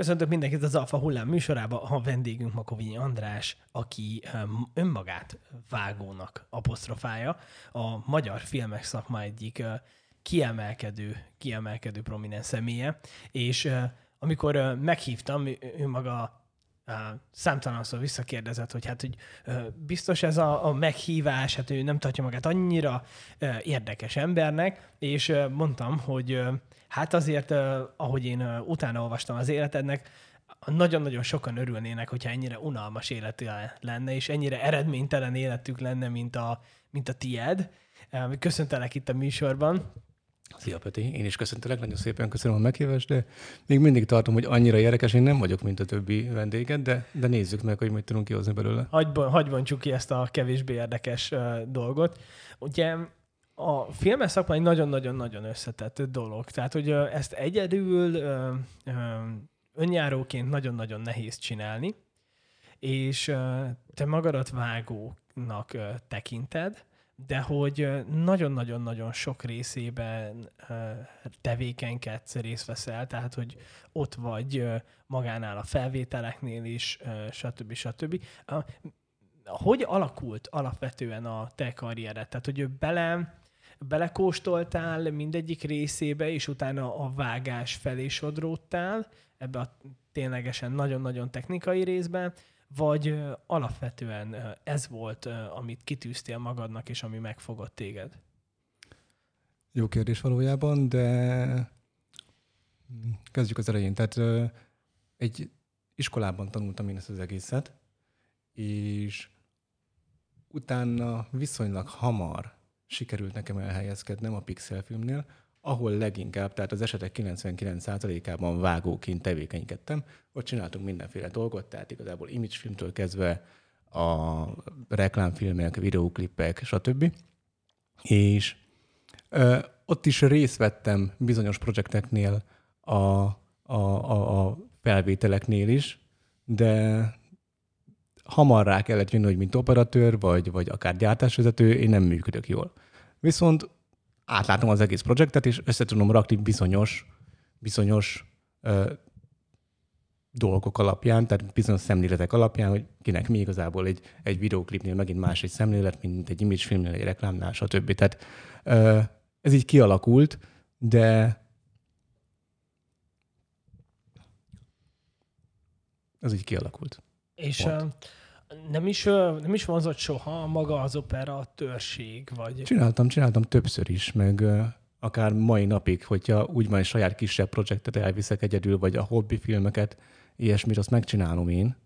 Köszöntök mindenkit az Alfa Hullám műsorába. A vendégünk Makovényi András, aki önmagát vágónak apostrofálja. A magyar filmek szakma egyik kiemelkedő, kiemelkedő prominens személye. És amikor meghívtam, ő maga számtalanszor visszakérdezett, hogy hát, hogy biztos ez a, a meghívás, hát ő nem tartja magát annyira érdekes embernek, és mondtam, hogy hát azért, ahogy én utána olvastam az életednek, nagyon-nagyon sokan örülnének, hogyha ennyire unalmas életű lenne, és ennyire eredménytelen életük lenne, mint a, mint a tied. Köszöntelek itt a műsorban. Szia Peti, én is köszöntelek, nagyon szépen köszönöm a meghívást, de még mindig tartom, hogy annyira érdekes, én nem vagyok, mint a többi vendéged, de, de nézzük meg, hogy mit tudunk kihozni belőle. Hagy, bontsuk ki ezt a kevésbé érdekes uh, dolgot. Ugye a filmes szakma egy nagyon-nagyon-nagyon összetett dolog. Tehát, hogy uh, ezt egyedül uh, uh, önjáróként nagyon-nagyon nehéz csinálni, és uh, te magadat vágónak uh, tekinted, de hogy nagyon-nagyon-nagyon sok részében tevékenykedsz, részt veszel, tehát hogy ott vagy magánál a felvételeknél is, stb. stb. Hogy alakult alapvetően a te karriered? Tehát, hogy bele, belekóstoltál mindegyik részébe, és utána a vágás felé sodródtál ebbe a ténylegesen nagyon-nagyon technikai részben, vagy alapvetően ez volt, amit kitűztél magadnak, és ami megfogott téged? Jó kérdés valójában, de kezdjük az elején. Tehát egy iskolában tanultam én ezt az egészet, és utána viszonylag hamar sikerült nekem elhelyezkednem a Pixel filmnél, ahol leginkább, tehát az esetek 99%-ában vágóként tevékenykedtem. Ott csináltunk mindenféle dolgot, tehát igazából imagefilmtől kezdve a reklámfilmek, videóklipek, stb. És ö, ott is részt vettem bizonyos projekteknél a, a, a, a felvételeknél is, de hamar rá kellett jönni, hogy mint operatőr, vagy, vagy akár gyártásvezető, én nem működök jól. Viszont átlátom az egész projektet, és össze tudom rakni bizonyos, bizonyos ö, dolgok alapján, tehát bizonyos szemléletek alapján, hogy kinek mi igazából egy, egy videóklipnél megint más egy szemlélet, mint egy imagefilmnél, egy reklámnál, stb. Tehát ö, ez így kialakult, de ez így kialakult. És Pont nem is, nem is vonzott soha maga az operatőrség? Vagy... Csináltam, csináltam többször is, meg akár mai napig, hogyha úgy van, saját kisebb projektet elviszek egyedül, vagy a hobbi filmeket, ilyesmit, azt megcsinálom én.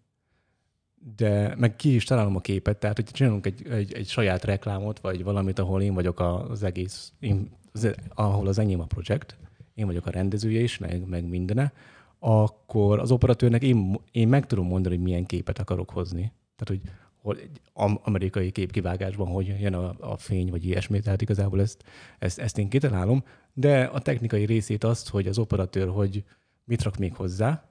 De meg ki is találom a képet, tehát hogyha csinálunk egy, egy, egy saját reklámot, vagy valamit, ahol én vagyok az egész, én, az, ahol az enyém a projekt, én vagyok a rendezője is, meg, meg mindene, akkor az operatőrnek én, én meg tudom mondani, hogy milyen képet akarok hozni. Tehát, hogy hol egy amerikai képkivágásban hogy jön a, a fény, vagy ilyesmi, tehát igazából ezt, ezt, ezt én kitalálom, de a technikai részét azt, hogy az operatőr, hogy mit rak még hozzá,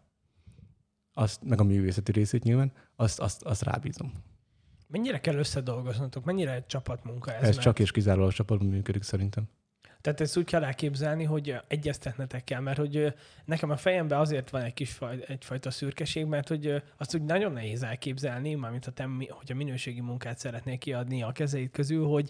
azt, meg a művészeti részét nyilván, azt, azt, azt rábízom. Mennyire kell összedolgoznatok? Mennyire egy csapatmunka ez? Ez mert... csak és kizárólag csapatban működik szerintem. Tehát ezt úgy kell elképzelni, hogy egyeztetnetek kell, mert hogy nekem a fejemben azért van egy kis faj, egyfajta szürkeség, mert hogy azt úgy nagyon nehéz elképzelni, mármint ha te, hogy a minőségi munkát szeretnék kiadni a kezeid közül, hogy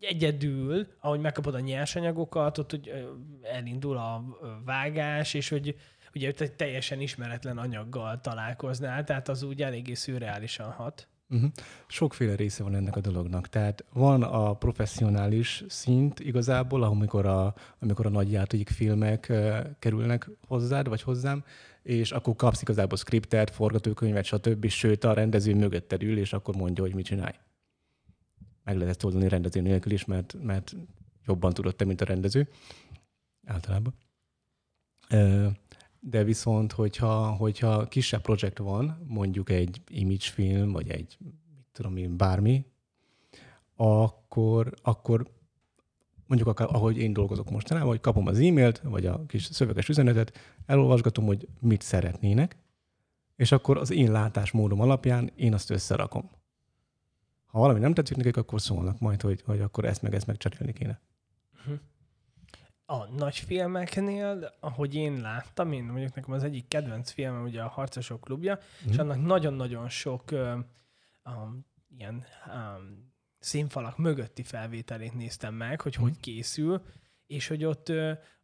egyedül, ahogy megkapod a nyersanyagokat, ott hogy elindul a vágás, és hogy ugye egy teljesen ismeretlen anyaggal találkoznál, tehát az úgy eléggé szürreálisan hat. Uh-huh. Sokféle része van ennek a dolognak. Tehát van a professzionális szint igazából, amikor a, amikor a nagy játék filmek uh, kerülnek hozzád, vagy hozzám, és akkor kapsz igazából skriptet, forgatókönyvet, stb. Sőt, a rendező mögötted ül, és akkor mondja, hogy mit csinálj. Meg lehet ezt oldani rendező nélkül is, mert, mert jobban tudod te, mint a rendező. Általában. Uh, de viszont, hogyha, hogyha kisebb projekt van, mondjuk egy image film, vagy egy, mit tudom én, bármi, akkor, akkor mondjuk akár, ahogy én dolgozok mostanában, hogy kapom az e-mailt, vagy a kis szöveges üzenetet, elolvasgatom, hogy mit szeretnének, és akkor az én látásmódom alapján én azt összerakom. Ha valami nem tetszik nekik, akkor szólnak majd, hogy, hogy akkor ezt meg ezt megcserélni kéne. Uh-huh a nagy filmeknél, ahogy én láttam, én mondjuk nekem az egyik kedvenc filmem ugye a Harcosok klubja, mm. és annak nagyon-nagyon sok um, ilyen um, színfalak mögötti felvételét néztem meg, hogy mm. hogy készül, és hogy ott,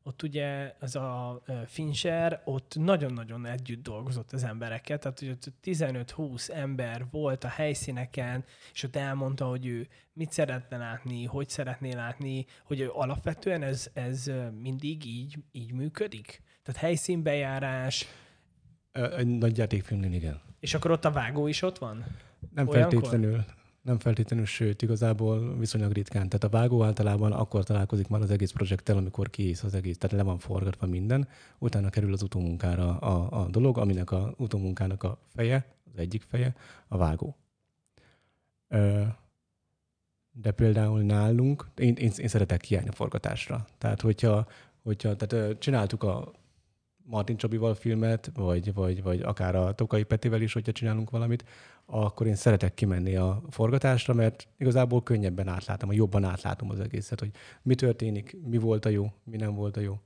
ott ugye ez a Fincher ott nagyon-nagyon együtt dolgozott az embereket, tehát hogy ott 15-20 ember volt a helyszíneken, és ott elmondta, hogy ő mit szeretne látni, hogy szeretné látni, hogy alapvetően ez, ez mindig így, így működik? Tehát helyszínbejárás. Egy nagy játékfilmnél igen. És akkor ott a vágó is ott van? Nem Olyankor? feltétlenül. Nem feltétlenül, sőt, igazából viszonylag ritkán. Tehát a vágó általában akkor találkozik már az egész projekttel, amikor kiész az egész, tehát le van forgatva minden, utána kerül az utómunkára a, a dolog, aminek a utómunkának a feje, az egyik feje, a vágó. Ö, de például nálunk, én, én, én szeretek kiállni a forgatásra. Tehát, hogyha, hogyha tehát csináltuk a Martin Csabival filmet, vagy, vagy, vagy akár a Tokai Petivel is, hogyha csinálunk valamit, akkor én szeretek kimenni a forgatásra, mert igazából könnyebben átlátom, jobban átlátom az egészet, hogy mi történik, mi volt a jó, mi nem volt a jó.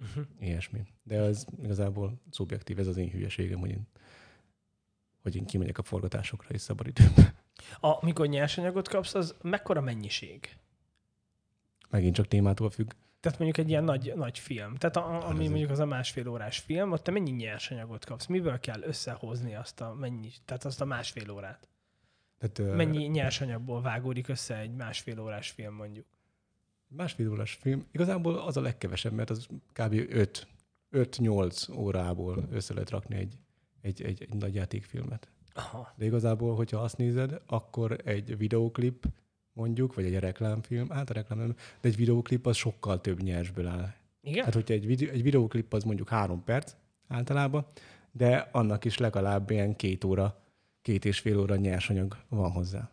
Uh-huh. Ilyesmi. De az igazából szubjektív, ez az én hülyeségem, hogy én, hogy én kimegyek a forgatásokra és szabadidőben. Amikor nyersanyagot kapsz, az mekkora mennyiség? Megint csak témától függ. Tehát mondjuk egy ilyen nagy, nagy film. Tehát a, ami mondjuk az a másfél órás film, ott te mennyi nyersanyagot kapsz? Miből kell összehozni azt a, mennyi, tehát azt a másfél órát? Tehát, mennyi nyersanyagból vágódik össze egy másfél órás film mondjuk? Másfél órás film? Igazából az a legkevesebb, mert az kb. 5 5-8 órából össze lehet rakni egy, egy, egy, egy nagy játékfilmet. Aha. De igazából, hogyha azt nézed, akkor egy videóklip mondjuk, vagy egy reklámfilm, hát a reklám nem, de egy videóklip az sokkal több nyersből áll. Igen? Hát, hogyha egy, videó, egy videóklip az mondjuk három perc általában, de annak is legalább ilyen két óra, két és fél óra nyersanyag van hozzá.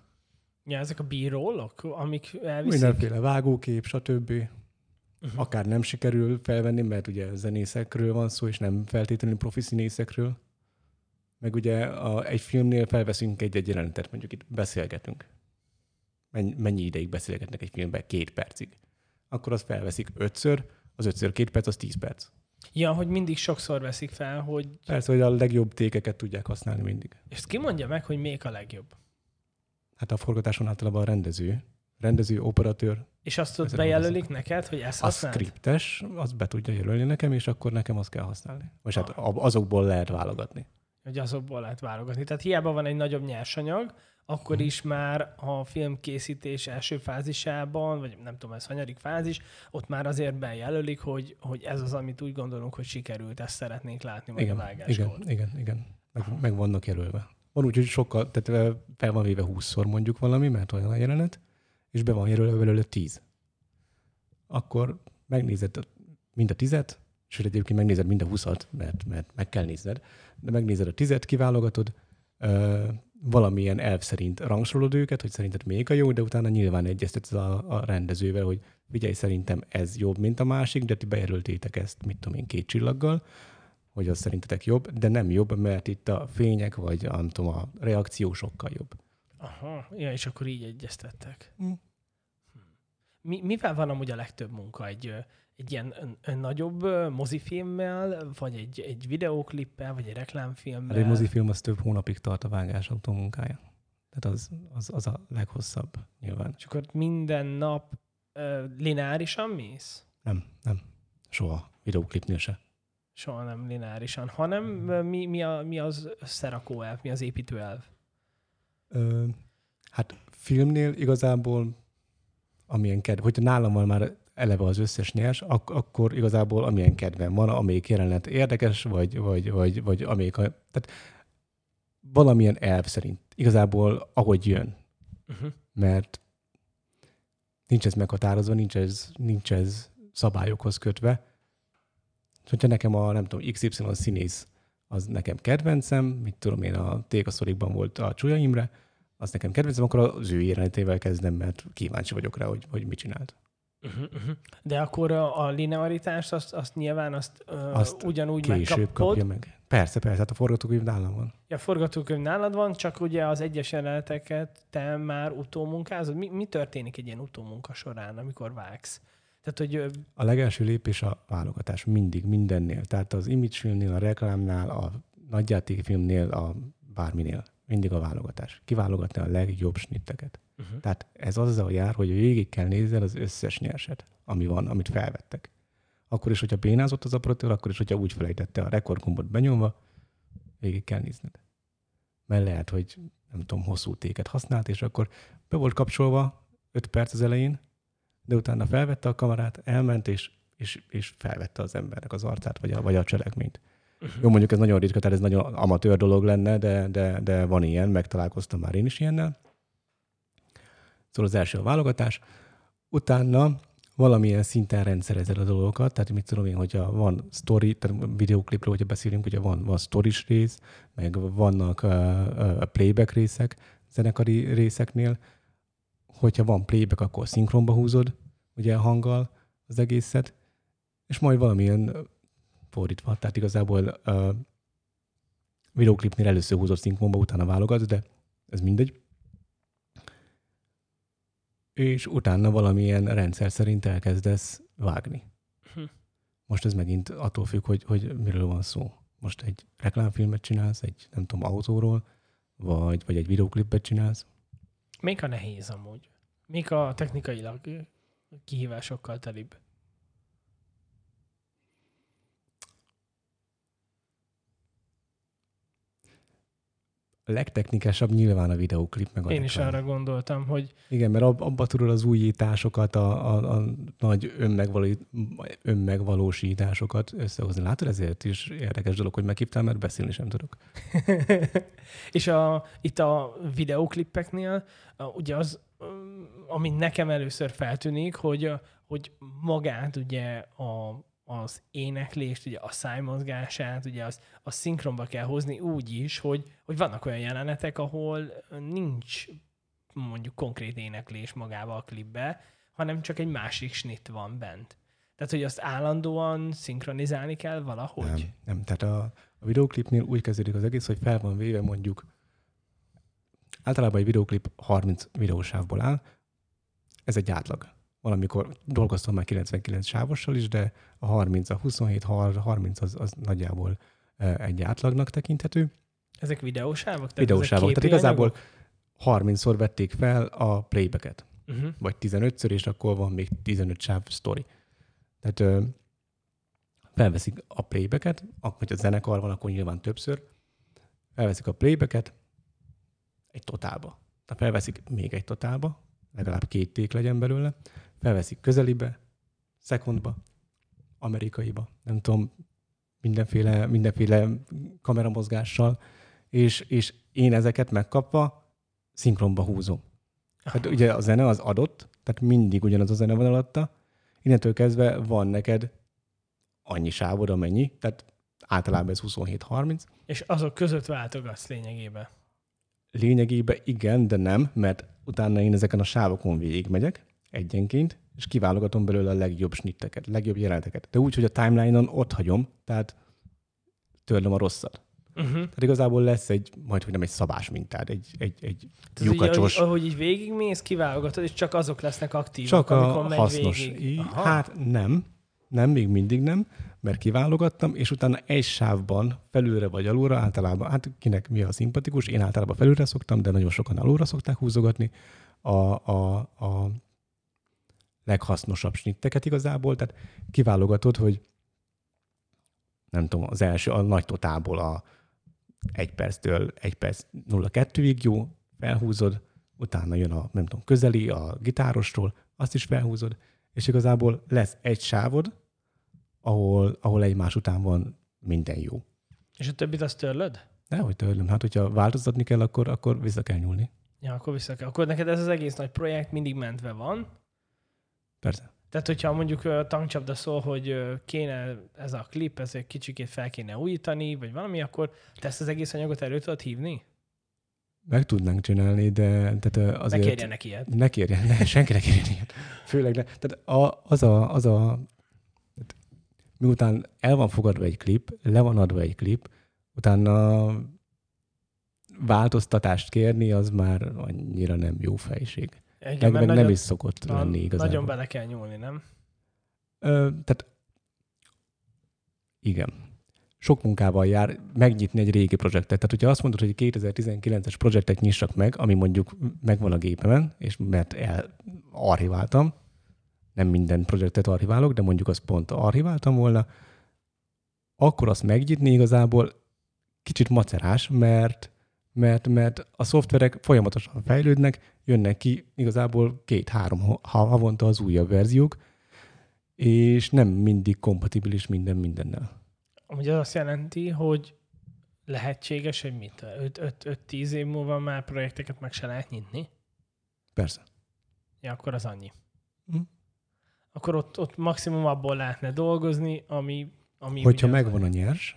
Ja, ezek a bírólok, amik elviszik? Mindenféle vágókép, stb. Uh-huh. Akár nem sikerül felvenni, mert ugye zenészekről van szó, és nem feltétlenül profi színészekről. Meg ugye a, egy filmnél felveszünk egy-egy jelenetet, mondjuk itt beszélgetünk mennyi, ideig beszélgetnek egy filmben? Két percig. Akkor azt felveszik ötször, az ötször két perc, az tíz perc. Ja, hogy mindig sokszor veszik fel, hogy... Persze, hogy a legjobb tékeket tudják használni mindig. És ki mondja meg, hogy még a legjobb? Hát a forgatáson általában a rendező. Rendező, operatőr. És azt ott bejelölik az neked, hogy ezt használd? A skriptes, azt be tudja jelölni nekem, és akkor nekem azt kell használni. Vagy hát azokból lehet válogatni. Hogy azokból lehet válogatni. Tehát hiába van egy nagyobb nyersanyag, akkor mhm. is már a filmkészítés első fázisában, vagy nem tudom, ez hanyadik fázis, ott már azért bejelölik, hogy, hogy ez az, amit úgy gondolunk, hogy sikerült, ezt szeretnénk látni majd igen, a vágáskor. Igen, igen, igen. Meg, meg vannak jelölve. Van úgy, hogy sokkal, tehát fel van véve 20-szor mondjuk valami, mert olyan a jelenet, és be van jelölve belőle 10. Akkor megnézed mind a tizet, sőt egyébként megnézed mind a 20-at, mert, mert meg kell nézned, de megnézed a tizet, kiválogatod, valamilyen elv szerint rangsorolod őket, hogy szerinted még a jó, de utána nyilván egyeztetsz a, a rendezővel, hogy figyelj, szerintem ez jobb, mint a másik, de ti bejelöltétek ezt, mit tudom én, két csillaggal, hogy az szerintetek jobb, de nem jobb, mert itt a fények, vagy nem tudom, a reakció sokkal jobb. Aha, ja, és akkor így egyeztettek. Hm. Mi, mivel van amúgy a legtöbb munka egy, egy ilyen nagyobb mozifilmmel, vagy egy, egy videóklippel, vagy egy reklámfilmmel? Hát egy mozifilm az több hónapig tart a vágás munkája. Tehát az, az, az a leghosszabb nyilván. És akkor minden nap uh, lineárisan mész? Nem, nem. Soha. Videóklipnél se. Soha nem lineárisan, hanem mi, mi, a, mi az összerakó elv, mi az építő elv? Ö, hát filmnél igazából amilyen kedv, hogyha nálam van már eleve az összes nyers, ak- akkor igazából amilyen kedvem van, amelyik jelenet érdekes, vagy, vagy, vagy, vagy amelyik a, tehát valamilyen elv szerint. Igazából ahogy jön. Uh-huh. Mert nincs ez meghatározva, nincs ez, nincs ez szabályokhoz kötve. Hogyha nekem a, nem tudom, XY színész az nekem kedvencem, mit tudom én, a Tékaszorikban volt a Csúlya Imre, az nekem kedvencem, akkor az ő jelenetével kezdem, mert kíváncsi vagyok rá, hogy, hogy mit csinált. Uh-huh, uh-huh. De akkor a, a linearitást, azt, azt nyilván azt, uh, azt ugyanúgy később megkapod. kapja meg. Persze, persze, hát a forgatókönyv nálam van. Ja, a forgatókönyv nálad van, csak ugye az egyes jeleneteket te már utómunkázod. Mi, mi történik egy ilyen utómunka során, amikor vágsz? Tehát, hogy A legelső lépés a válogatás mindig, mindennél. Tehát az image filmnél, a reklámnál, a nagyjátékfilmnél, a bárminél. Mindig a válogatás. Kiválogatni a legjobb snitteket. Uh-huh. Tehát ez azzal jár, hogy végig kell nézel az összes nyerset, ami van, amit felvettek. Akkor is, hogyha bénázott az operatív, akkor is, hogyha úgy felejtette a rekordgombot benyomva, végig kell nézned. Mert lehet, hogy nem tudom, hosszú téket használt, és akkor be volt kapcsolva 5 perc az elején, de utána felvette a kamerát, elment, és, és, és felvette az embernek az arcát, vagy a, vagy a cselekményt. Uh-huh. Jó, mondjuk ez nagyon ritka, tehát ez nagyon amatőr dolog lenne, de, de, de van ilyen, megtalálkoztam már én is ilyennel. Szóval az első a válogatás. Utána valamilyen szinten rendszerezed a dolgokat, tehát mit tudom én, hogyha van story, tehát videoklipről, hogyha beszélünk, ugye van, van stories rész, meg vannak uh, uh, playback részek, zenekari részeknél, hogyha van playback, akkor szinkronba húzod, ugye hanggal az egészet, és majd valamilyen fordítva, tehát igazából uh, videoklipnél először húzod szinkronba, utána válogatsz, de ez mindegy. És utána valamilyen rendszer szerint elkezdesz vágni. Hm. Most ez megint attól függ, hogy, hogy miről van szó. Most egy reklámfilmet csinálsz, egy nem tudom, autóról, vagy, vagy egy videoklipet csinálsz. Még a nehéz amúgy. Még a technikailag kihívásokkal telibb. Legtechnikásabb nyilván a videoklip, meg a Én is reklám. arra gondoltam, hogy Igen, mert ab, abba tudod az újításokat, a, a, a nagy önmegvaló, önmegvalósításokat összehozni. Látod, ezért is érdekes dolog, hogy meghívtál, mert beszélni sem tudok. és a, itt a videóklippeknél ugye az, ami nekem először feltűnik, hogy, hogy magát ugye a, az éneklést, ugye a szájmozgását, ugye az, a szinkronba kell hozni úgy is, hogy, hogy vannak olyan jelenetek, ahol nincs mondjuk konkrét éneklés magával a klipbe, hanem csak egy másik snit van bent. Tehát, hogy azt állandóan szinkronizálni kell valahogy. Nem, nem. Tehát a, a videoklipnél úgy kezdődik az egész, hogy fel van véve mondjuk, általában egy videoklip 30 videósávból áll, ez egy átlag. Valamikor dolgoztam már 99 sávossal is, de a 30, a 27, 30 az, az nagyjából eh, egy átlagnak tekinthető. Ezek videósávok? Videósávok. Tehát igazából 30-szor vették fel a anyagok? Uh-huh. vagy 15-ször, és akkor van még 15 sáv sztori. Tehát ö, felveszik a playbacket, ak- vagy a zenekar van, akkor nyilván többször, felveszik a playbacket egy totálba. Tehát felveszik még egy totálba, legalább két ték legyen belőle, felveszik közelibe, szekundba, amerikaiba, nem tudom, mindenféle, mindenféle kameramozgással, és, és én ezeket megkapva szinkronba húzom. Hát ugye a zene az adott, tehát mindig ugyanaz a zene van alatta, innentől kezdve van neked annyi sávod, amennyi, tehát általában ez 27-30. És azok között váltogatsz lényegében. Lényegében igen, de nem, mert utána én ezeken a sávokon végigmegyek egyenként, és kiválogatom belőle a legjobb snitteket, legjobb jeleneteket. De úgy, hogy a timeline-on ott hagyom, tehát törlöm a rosszat. Uh-huh. Tehát igazából lesz egy, majd hogy nem egy szabás mintád, egy, egy, egy Tehát így, ahogy, lyukacsos, így végigmész, kiválogatod, és csak azok lesznek aktívak, Csak amikor a megy hasznos. végig. Így, hát nem, nem, még mindig nem, mert kiválogattam, és utána egy sávban, felülre vagy alulra, általában, hát kinek mi a szimpatikus, én általában felülre szoktam, de nagyon sokan alulra szokták húzogatni a, a, a leghasznosabb snitteket igazából, tehát kiválogatod, hogy nem tudom, az első, a nagy totálból a egy perctől egy perc 02-ig jó, felhúzod, utána jön a, nem tudom, közeli, a gitárostól, azt is felhúzod, és igazából lesz egy sávod, ahol, ahol egymás után van minden jó. És a többit azt törlöd? Nehogy tőlem, hát hogyha változtatni kell, akkor, akkor vissza kell nyúlni. Ja, akkor vissza kell. Akkor neked ez az egész nagy projekt mindig mentve van. Persze. Tehát, hogyha mondjuk ö, tankcsapda szól, hogy kéne ez a klip, ez egy kicsikét fel kéne újítani, vagy valami, akkor te ezt az egész anyagot elő tudod hívni? Meg tudnánk csinálni, de tehát ö, Ne azért... kérjenek ilyet. Ne kérjen, ne, senki ne kérjen ilyet. Főleg ne. Tehát a, az a, az a miután el van fogadva egy klip, le van adva egy klip, utána változtatást kérni, az már annyira nem jó fejség. Igen, Meg, meg nem nagyon, is szokott na, lenni igazából. Nagyon bele kell nyúlni, nem? Ö, tehát igen. Sok munkával jár megnyitni egy régi projektet. Tehát, hogyha azt mondod, hogy egy 2019-es projektet nyissak meg, ami mondjuk megvan a gépemen, és mert archiváltam, nem minden projektet archiválok, de mondjuk azt pont archiváltam volna, akkor azt megnyitni igazából kicsit macerás, mert, mert, mert a szoftverek folyamatosan fejlődnek, jönnek ki igazából két-három havonta az újabb verziók, és nem mindig kompatibilis minden mindennel. Ugye az azt jelenti, hogy lehetséges, hogy mit? 5-10 év múlva már projekteket meg se lehet nyitni? Persze. Ja, akkor az annyi. Hm. Akkor ott, ott maximum abból lehetne dolgozni, ami... ami Hogyha megvan a nyers,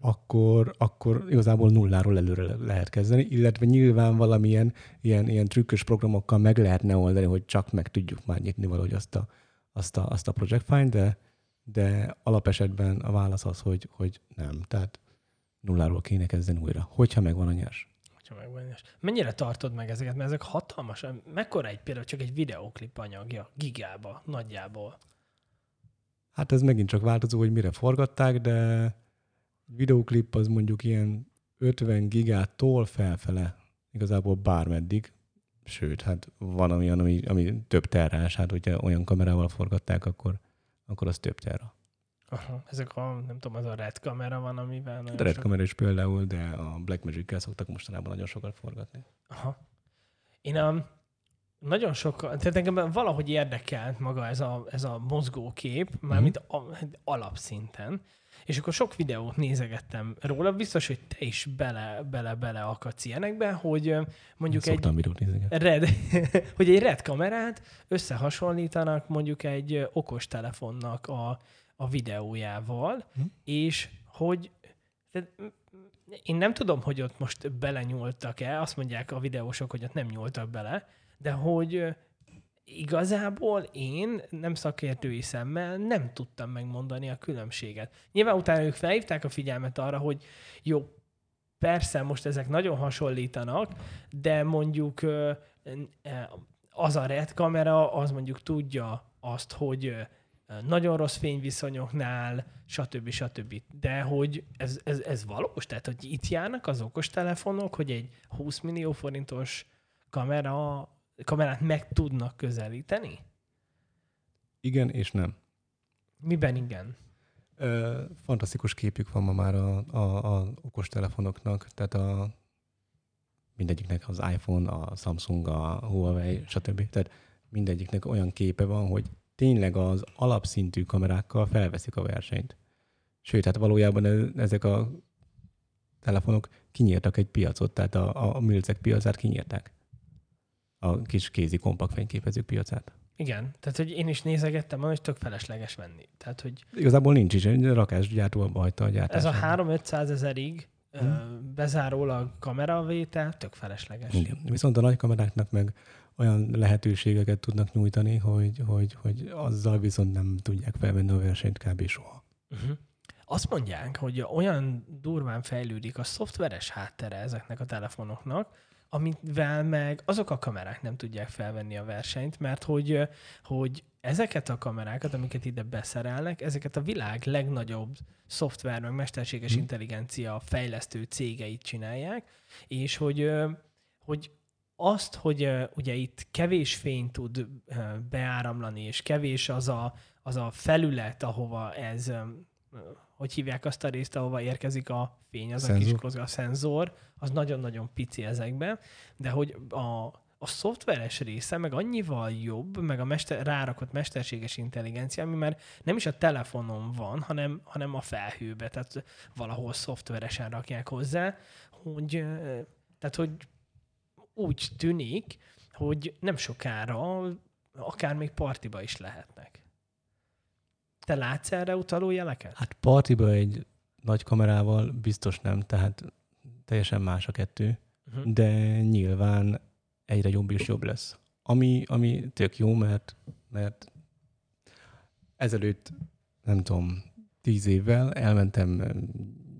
akkor, akkor igazából nulláról előre lehet kezdeni, illetve nyilván valamilyen ilyen, ilyen trükkös programokkal meg lehetne oldani, hogy csak meg tudjuk már nyitni valahogy azt a, azt a, azt a project find, de, de alapesetben a válasz az, hogy, hogy nem. Tehát nulláról kéne kezdeni újra, hogyha megvan a nyers. Hogyha megvan a nyers. Mennyire tartod meg ezeket? Mert ezek hatalmas. Mekkora egy például csak egy videóklip anyagja? Gigába, nagyjából. Hát ez megint csak változó, hogy mire forgatták, de videóklip az mondjuk ilyen 50 gigától felfele, igazából bármeddig, sőt, hát van olyan, ami, ami több terrás, hát hogyha olyan kamerával forgatták, akkor, akkor az több terra. Aha, ezek a, nem tudom, az a red kamera van, amivel... A red sok... kamera is például, de a Blackmagic-kel szoktak mostanában nagyon sokat forgatni. Aha. Én a, um, nagyon sok, tehát engem valahogy érdekelt maga ez a, ez a mozgókép, mármint mm-hmm. alapszinten. És akkor sok videót nézegettem róla, biztos, hogy te is bele, bele, bele akadsz ilyenekbe, hogy mondjuk egy red, hogy egy red kamerát összehasonlítanak mondjuk egy okos telefonnak a, a videójával, hm. és hogy tehát én nem tudom, hogy ott most belenyúltak-e, azt mondják a videósok, hogy ott nem nyúltak bele, de hogy igazából én nem szakértői szemmel nem tudtam megmondani a különbséget. Nyilván utána ők felhívták a figyelmet arra, hogy jó, persze most ezek nagyon hasonlítanak, de mondjuk az a red kamera, az mondjuk tudja azt, hogy nagyon rossz fényviszonyoknál, stb. stb. De hogy ez, ez, ez valós? Tehát, hogy itt járnak az okos telefonok, hogy egy 20 millió forintos kamera kamerát meg tudnak közelíteni? Igen és nem. Miben igen? Ö, fantasztikus képük van ma már a, a, a okostelefonoknak, tehát a mindegyiknek az iPhone, a Samsung, a Huawei, stb. Tehát mindegyiknek olyan képe van, hogy tényleg az alapszintű kamerákkal felveszik a versenyt. Sőt, hát valójában ezek a telefonok kinyírtak egy piacot, tehát a, a milcek piacát kinyírták a kis kézi kompakt fényképezők piacát. Igen, tehát hogy én is nézegettem, hogy tök felesleges venni. Tehát, hogy Igazából nincs is, egy rakásgyártó hagyta a gyártást. Ez a 3-500 ezerig hmm. bezárólag kameravétel tök felesleges. Igen, viszont a nagy kameráknak meg olyan lehetőségeket tudnak nyújtani, hogy, hogy, hogy azzal viszont nem tudják felvenni a versenyt kb. soha. Uh-huh. Azt mondják, hogy olyan durván fejlődik a szoftveres háttere ezeknek a telefonoknak, amivel meg azok a kamerák nem tudják felvenni a versenyt, mert hogy, hogy ezeket a kamerákat, amiket ide beszerelnek, ezeket a világ legnagyobb szoftver, meg mesterséges hmm. intelligencia fejlesztő cégeit csinálják, és hogy, hogy azt, hogy ugye itt kevés fény tud beáramlani, és kevés az a, az a felület, ahova ez hogy hívják azt a részt, ahova érkezik a fény, az szenzor. a kis kozga, a szenzor, az nagyon-nagyon pici ezekben, de hogy a, a szoftveres része meg annyival jobb, meg a mester, rárakott mesterséges intelligencia, ami már nem is a telefonon van, hanem, hanem a felhőbe, tehát valahol szoftveresen rakják hozzá, hogy, tehát, hogy úgy tűnik, hogy nem sokára akár még partiba is lehetnek. Te látsz erre utaló jeleket? Hát partiba egy nagy kamerával biztos nem, tehát teljesen más a kettő, uh-huh. de nyilván egyre jobb és jobb lesz. Ami, ami tök jó, mert, mert ezelőtt, nem tudom, tíz évvel elmentem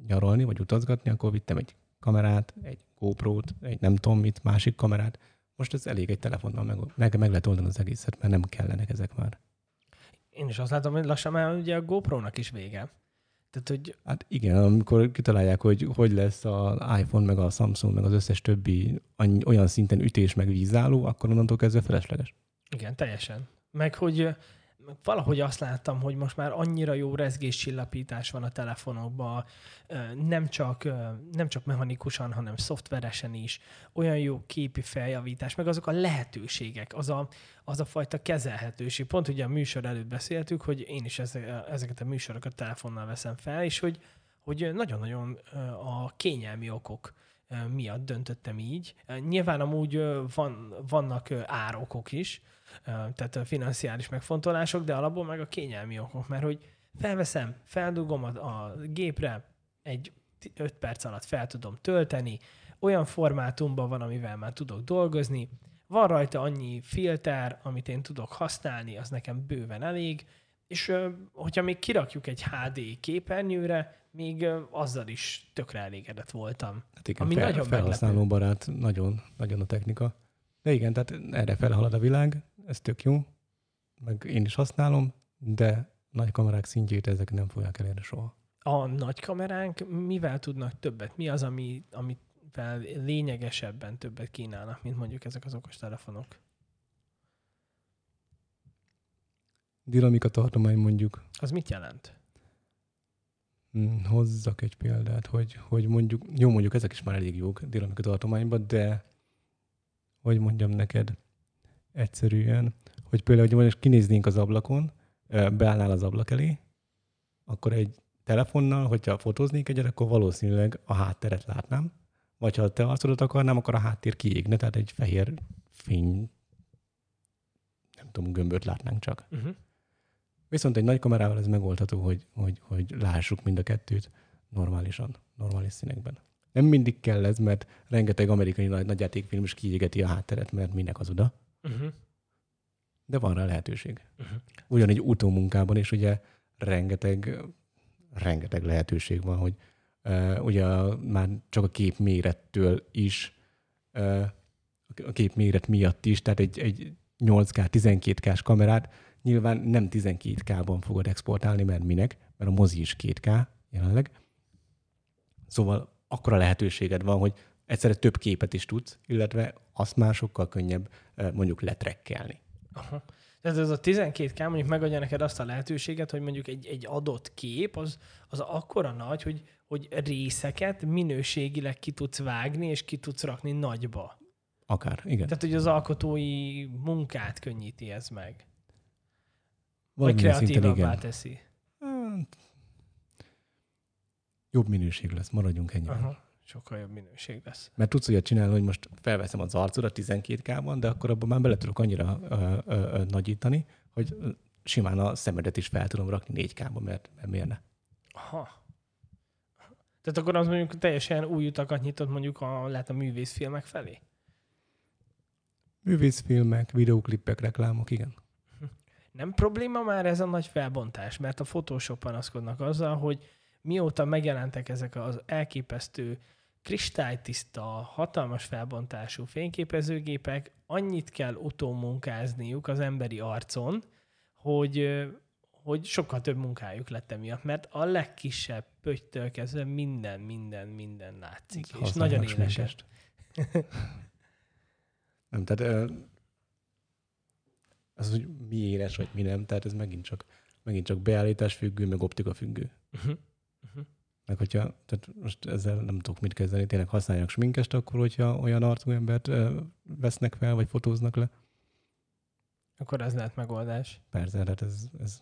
nyaralni, vagy utazgatni, akkor vittem egy kamerát, egy GoPro-t, egy nem tudom mit, másik kamerát. Most ez elég egy telefonnal, meg, meg, meg lehet oldani az egészet, mert nem kellenek ezek már Én is azt látom, hogy lassan már ugye a GoPro-nak is vége. Tehát, hogy Hát igen, amikor kitalálják, hogy hogy lesz az iPhone, meg a Samsung, meg az összes többi olyan szinten ütés, meg vízálló, akkor onnantól kezdve felesleges. igen, teljesen. Meg hogy valahogy azt láttam, hogy most már annyira jó rezgéscsillapítás van a telefonokban, nem csak, nem csak mechanikusan, hanem szoftveresen is, olyan jó képi feljavítás, meg azok a lehetőségek, az a, az a fajta kezelhetőség. Pont ugye a műsor előtt beszéltük, hogy én is eze- ezeket a műsorokat telefonnal veszem fel, és hogy, hogy nagyon-nagyon a kényelmi okok miatt döntöttem így. Nyilván amúgy van, vannak árokok is, tehát a financiális megfontolások, de alapból meg a kényelmi okok, mert hogy felveszem, feldugom a, a gépre, egy 5 perc alatt fel tudom tölteni, olyan formátumban van, amivel már tudok dolgozni, van rajta annyi filter, amit én tudok használni, az nekem bőven elég, és hogyha még kirakjuk egy HD képernyőre, még azzal is tökre elégedett voltam. Hát igen, Ami fel, nagyon felhasználó barát, nagyon, nagyon a technika. De igen, tehát erre felhalad a világ, ez tök jó, meg én is használom, de nagy kamerák szintjét ezek nem fogják elérni soha. A nagy kameránk mivel tudnak többet? Mi az, ami, amivel lényegesebben többet kínálnak, mint mondjuk ezek az okos telefonok? Dinamika tartomány mondjuk, Az mit jelent? hm, hozzak egy példát, hogy, hogy mondjuk, jó mondjuk ezek is már elég jók dinamika tartományban, de hogy mondjam neked egyszerűen, hogy például, hogy most kinéznénk az ablakon, beállnál az ablak elé, akkor egy telefonnal, hogyha fotóznék egyet, akkor valószínűleg a hátteret látnám, vagy ha te arcodat akarnám, akkor a háttér kiégne, tehát egy fehér fény, nem tudom, gömböt látnánk csak. Uh-huh. Viszont egy nagy kamerával ez megoldható, hogy, hogy, hogy lássuk mind a kettőt normálisan, normális színekben. Nem mindig kell ez, mert rengeteg amerikai nagy, nagy játékfilm is kiégeti a hátteret, mert minek az oda. Uh-huh. De van rá lehetőség. Uh-huh. Ugyanígy utómunkában is ugye rengeteg, rengeteg lehetőség van, hogy uh, ugye már csak a kép mérettől is, uh, a kép méret miatt is, tehát egy, egy 8K, 12K-s kamerát nyilván nem 12K-ban fogod exportálni, mert minek, mert a mozi is 2K jelenleg. Szóval akkora lehetőséged van, hogy egyszerre több képet is tudsz, illetve azt már sokkal könnyebb mondjuk letrekkelni. Aha. Tehát ez a 12K mondjuk megadja neked azt a lehetőséget, hogy mondjuk egy, egy adott kép az, az akkora nagy, hogy, hogy részeket minőségileg ki tudsz vágni, és ki tudsz rakni nagyba. Akár, igen. Tehát, hogy az alkotói munkát könnyíti ez meg. Vagy Valamilyen szinten kreatívabbá teszi. Hát, Jobb minőség lesz, maradjunk ennyi. Aha. Sokkal jobb minőség lesz. Mert tudsz olyat csinálni, hogy most felveszem az arcodat 12K-ban, de akkor abban már bele tudok annyira ö, ö, ö, nagyítani, hogy simán a szemedet is fel tudom rakni 4K-ba, mert, mert miért ne? Aha. Tehát akkor az mondjuk teljesen új utakat nyitott mondjuk a, lehet a művészfilmek felé? Művészfilmek, videóklippek, reklámok, igen. Nem probléma már ez a nagy felbontás, mert a Photoshop panaszkodnak azzal, hogy mióta megjelentek ezek az elképesztő kristálytiszta, hatalmas felbontású fényképezőgépek, annyit kell utómunkázniuk az emberi arcon, hogy, hogy sokkal több munkájuk lett emiatt, mert a legkisebb pöttytől kezdve minden, minden, minden látszik, és Használnak nagyon sminkest. Nem, tehát az, hogy mi éles, vagy mi nem, tehát ez megint csak, megint csak beállítás függő, meg optika függő. Uh-huh. Meg hogyha, tehát most ezzel nem tudok mit kezdeni, tényleg használják sminkest akkor, hogyha olyan arcú embert vesznek fel, vagy fotóznak le. Akkor ez lehet megoldás. Persze, hát ez, ez,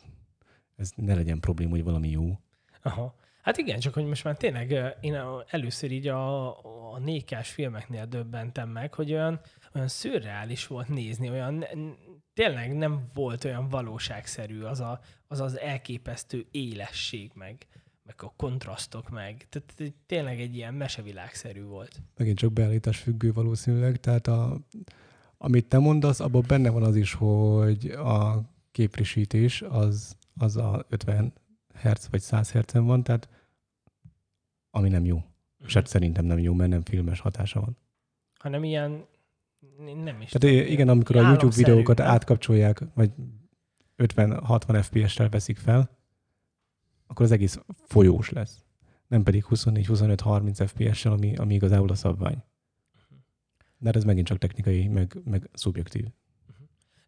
ez ne legyen probléma, hogy valami jó. Aha. Hát igen, csak hogy most már tényleg én először így a, a nékás filmeknél döbbentem meg, hogy olyan, olyan szürreális volt nézni, olyan tényleg nem volt olyan valóságszerű az a, az, az elképesztő élesség meg, meg a kontrasztok meg. Tehát tényleg egy ilyen mesevilágszerű volt. Megint csak beállítás függő valószínűleg, tehát a, amit te mondasz, abban benne van az is, hogy a képfrissítés az, az a 50 Hz vagy 100 Hz-en van, tehát ami nem jó. És hát szerintem nem jó, mert nem filmes hatása van. Hanem ilyen nem is Tehát tudom, igen, amikor a YouTube videókat átkapcsolják, vagy 50-60 FPS-rel veszik fel, akkor az egész folyós lesz. Nem pedig 24-25-30 FPS-sel, ami, ami igazából a szabvány. De hát ez megint csak technikai, meg, meg szubjektív.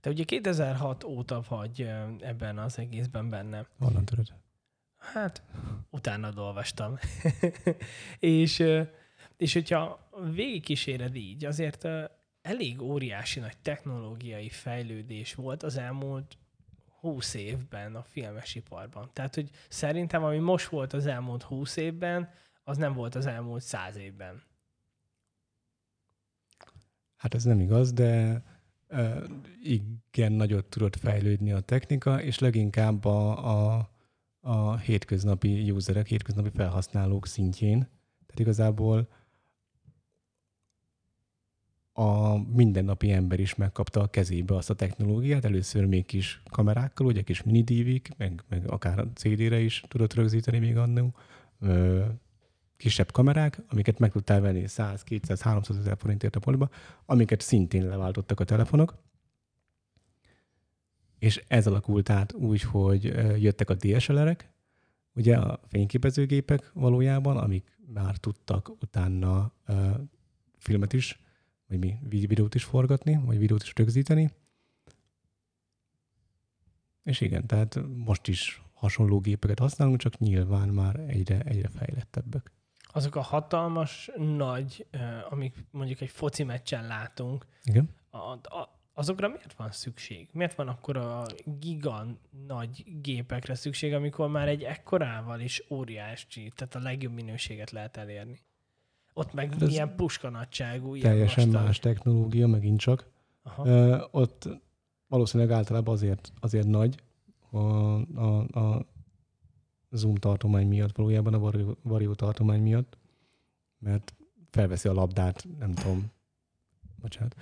Te ugye 2006 óta vagy ebben az egészben benne. Honnan tudod? Hát, utána olvastam. és, és hogyha végigkíséred így, azért elég óriási nagy technológiai fejlődés volt az elmúlt 20 évben a filmesiparban. Tehát, hogy szerintem, ami most volt az elmúlt 20 évben, az nem volt az elmúlt 100 évben. Hát ez nem igaz, de uh, igen, nagyot tudott fejlődni a technika, és leginkább a, a, a hétköznapi userek, hétköznapi felhasználók szintjén. Tehát igazából a mindennapi ember is megkapta a kezébe azt a technológiát, először még kis kamerákkal, ugye kis mini DV-k, meg, meg akár a CD-re is tudott rögzíteni még annó, kisebb kamerák, amiket meg tudtál venni 100, 200, 300 ezer forintért a poliba, amiket szintén leváltottak a telefonok, és ez alakult át úgy, hogy jöttek a DSLR-ek, ugye a fényképezőgépek valójában, amik már tudtak utána filmet is vagy mi videót is forgatni, vagy videót is rögzíteni. És igen, tehát most is hasonló gépeket használunk, csak nyilván már egyre, egyre fejlettebbek. Azok a hatalmas, nagy, amik mondjuk egy foci meccsen látunk, igen. A, a, azokra miért van szükség? Miért van akkor a gigan nagy gépekre szükség, amikor már egy ekkorával is óriási, tehát a legjobb minőséget lehet elérni? Ott meg Ez ilyen puskanagyságú. Ilyen teljesen vastag. más technológia, megint csak. Aha. Uh, ott valószínűleg általában azért, azért nagy a, a, a zoom tartomány miatt, valójában a varió, varió tartomány miatt, mert felveszi a labdát, nem tudom, bocsánat,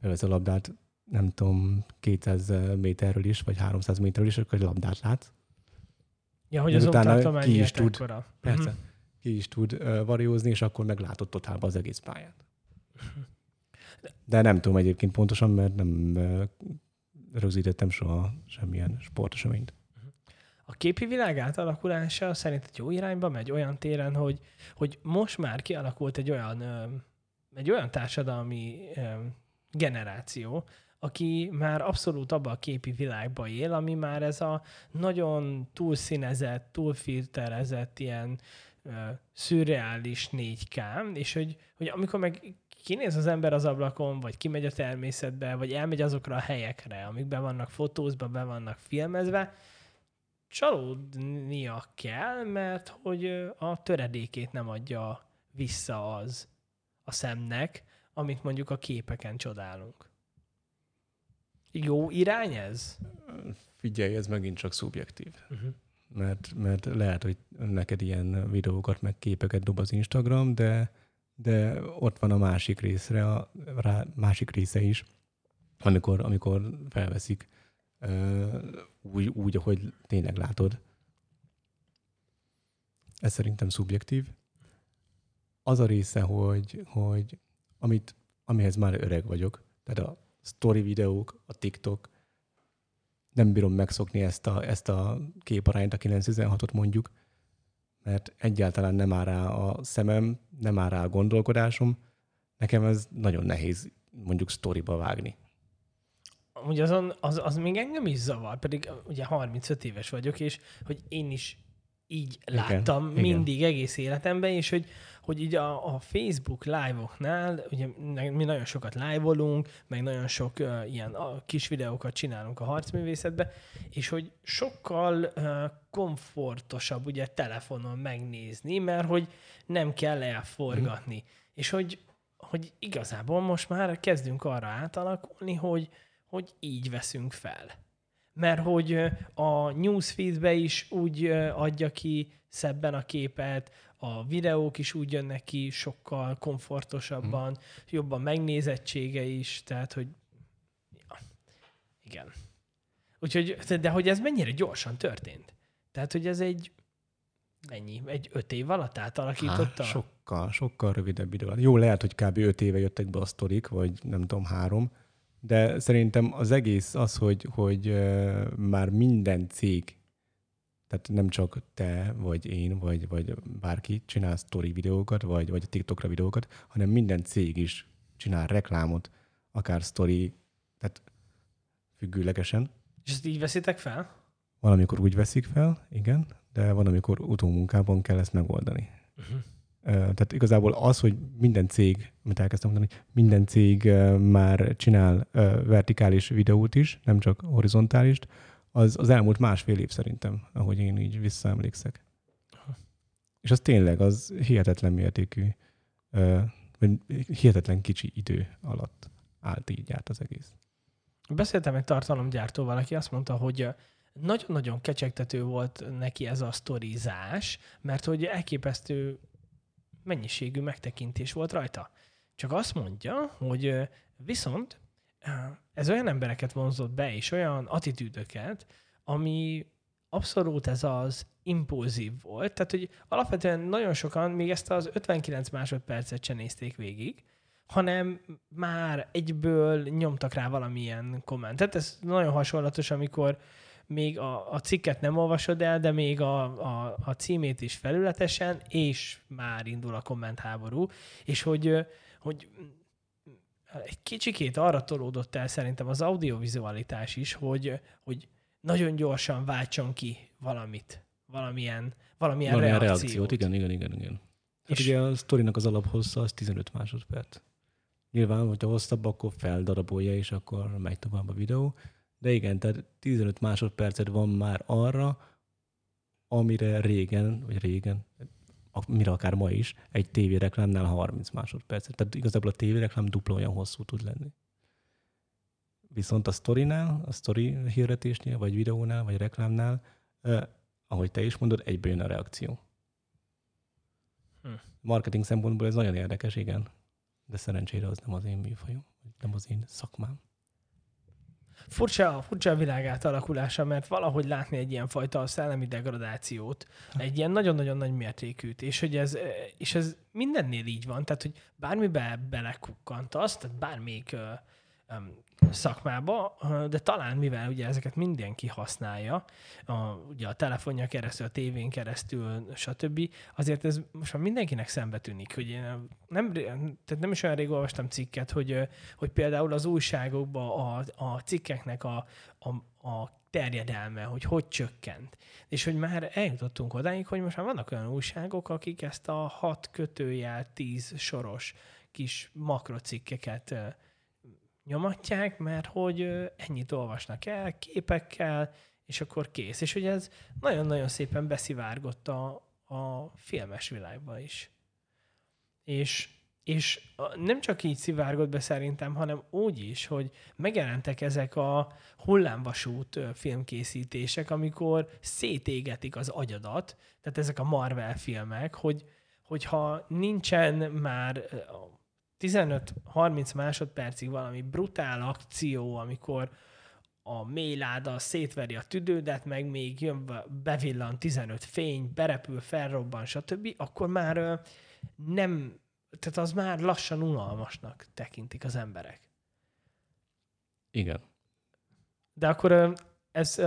felveszi a labdát, nem tudom, 200 méterről is, vagy 300 méterről is, akkor egy labdát lát. Ja, hogy az tartomány ki is tud. Persze. Uh-huh ki is tud variózni, és akkor meglátod totálba az egész pályát. De nem tudom egyébként pontosan, mert nem rögzítettem soha semmilyen sporteseményt. A képi világ átalakulása szerint egy jó irányba megy olyan téren, hogy, hogy most már kialakult egy olyan, egy olyan társadalmi generáció, aki már abszolút abba a képi világba él, ami már ez a nagyon túlszínezett, túlfilterezett ilyen szürreális 4K, és hogy, hogy amikor meg kinéz az ember az ablakon, vagy kimegy a természetbe, vagy elmegy azokra a helyekre, amik be vannak fotózva, be vannak filmezve, csalódnia kell, mert hogy a töredékét nem adja vissza az a szemnek, amit mondjuk a képeken csodálunk. Jó irány ez? Figyelj, ez megint csak szubjektív. Uh-huh mert, mert lehet, hogy neked ilyen videókat, meg képeket dob az Instagram, de, de ott van a másik részre, a rá, másik része is, amikor, amikor felveszik úgy, úgy, ahogy tényleg látod. Ez szerintem szubjektív. Az a része, hogy, hogy amit, amihez már öreg vagyok, tehát a story videók, a TikTok, nem bírom megszokni ezt a, ezt a képarányt, a 916-ot mondjuk, mert egyáltalán nem áll rá a szemem, nem áll rá a gondolkodásom. Nekem ez nagyon nehéz mondjuk sztoriba vágni. Ugye azon, az, az még engem is zavar, pedig ugye 35 éves vagyok, és hogy én is így láttam igen, mindig igen. egész életemben, és hogy hogy így a, a Facebook live-oknál, ugye mi nagyon sokat live-olunk, meg nagyon sok uh, ilyen a kis videókat csinálunk a harcművészetbe, és hogy sokkal uh, komfortosabb ugye telefonon megnézni, mert hogy nem kell elforgatni. Mm. És hogy, hogy igazából most már kezdünk arra átalakulni, hogy, hogy így veszünk fel. Mert hogy a newsfeedbe is úgy adja ki szebben a képet, a videók is úgy jönnek ki sokkal komfortosabban, hmm. jobban megnézettsége is, tehát hogy ja, igen. Úgyhogy, de hogy ez mennyire gyorsan történt? Tehát, hogy ez egy mennyi? Egy öt év alatt átalakította? Há, sokkal, sokkal rövidebb idő alatt. Jó, lehet, hogy kb. öt éve jöttek be a sztorik, vagy nem tudom, három, de szerintem az egész az, hogy, hogy már minden cég, tehát nem csak te, vagy én, vagy, vagy bárki csinál story videókat, vagy, vagy a TikTokra videókat, hanem minden cég is csinál reklámot, akár story, tehát függőlegesen. És ezt így veszitek fel? Valamikor úgy veszik fel, igen, de van, amikor utómunkában kell ezt megoldani. Uh-huh. Tehát igazából az, hogy minden cég, amit elkezdtem mondani, minden cég már csinál vertikális videót is, nem csak horizontális, az, az elmúlt másfél év szerintem, ahogy én így visszaemlékszek. És az tényleg, az hihetetlen mértékű, hihetetlen kicsi idő alatt állt így át az egész. Beszéltem egy tartalomgyártóval, aki azt mondta, hogy nagyon-nagyon kecsegtető volt neki ez a sztorizás, mert hogy elképesztő mennyiségű megtekintés volt rajta. Csak azt mondja, hogy viszont ez olyan embereket vonzott be, és olyan attitűdöket, ami abszolút ez az impulzív volt. Tehát, hogy alapvetően nagyon sokan még ezt az 59 másodpercet sem nézték végig, hanem már egyből nyomtak rá valamilyen kommentet. Ez nagyon hasonlatos, amikor még a, a cikket nem olvasod el, de még a, a, a címét is felületesen, és már indul a kommentháború, és hogy, hogy egy kicsikét arra tolódott el szerintem az audiovizualitás is, hogy, hogy nagyon gyorsan váltson ki valamit, valamilyen, valamilyen, valamilyen reakciót. reakciót. Igen, igen, igen, igen. Hát és ugye a sztorinak az alaphossza az 15 másodperc. Nyilván, hogyha hosszabb, akkor feldarabolja, és akkor megy tovább a videó. De igen, tehát 15 másodpercet van már arra, amire régen, vagy régen, mire akár ma is, egy tévéreklámnál 30 másodpercet. Tehát igazából a tévéreklám dupla olyan hosszú tud lenni. Viszont a sztorinál, a sztori hirdetésnél, vagy videónál, vagy reklámnál, eh, ahogy te is mondod, egybe jön a reakció. Hm. Marketing szempontból ez nagyon érdekes, igen. De szerencsére az nem az én műfajom, nem az én szakmám. Furcsa, furcsa a világ átalakulása, mert valahogy látni egy ilyen fajta szellemi degradációt, egy ilyen nagyon-nagyon nagy mértékűt, és hogy ez, és ez mindennél így van, tehát hogy bármibe belekukkantasz, tehát bármelyik szakmába, de talán mivel ugye ezeket mindenki használja, a, ugye a telefonja keresztül, a tévén keresztül, stb., azért ez most már mindenkinek szembe tűnik, hogy én nem, tehát nem is olyan rég olvastam cikket, hogy, hogy például az újságokban a, a cikkeknek a, a, a terjedelme, hogy hogy csökkent. És hogy már eljutottunk odáig, hogy most már vannak olyan újságok, akik ezt a hat kötőjel, tíz soros kis makrocikkeket nyomatják, mert hogy ennyit olvasnak el, képekkel, és akkor kész. És hogy ez nagyon-nagyon szépen beszivárgott a, a filmes világba is. És, és nem csak így szivárgott be szerintem, hanem úgy is, hogy megjelentek ezek a hullámvasút filmkészítések, amikor szétégetik az agyadat, tehát ezek a Marvel filmek, hogy, hogyha nincsen már 15-30 másodpercig valami brutál akció, amikor a mélyláda szétveri a tüdődet, meg még jön, bevillan 15 fény, berepül, felrobban, stb., akkor már nem, tehát az már lassan unalmasnak tekintik az emberek. Igen. De akkor ez,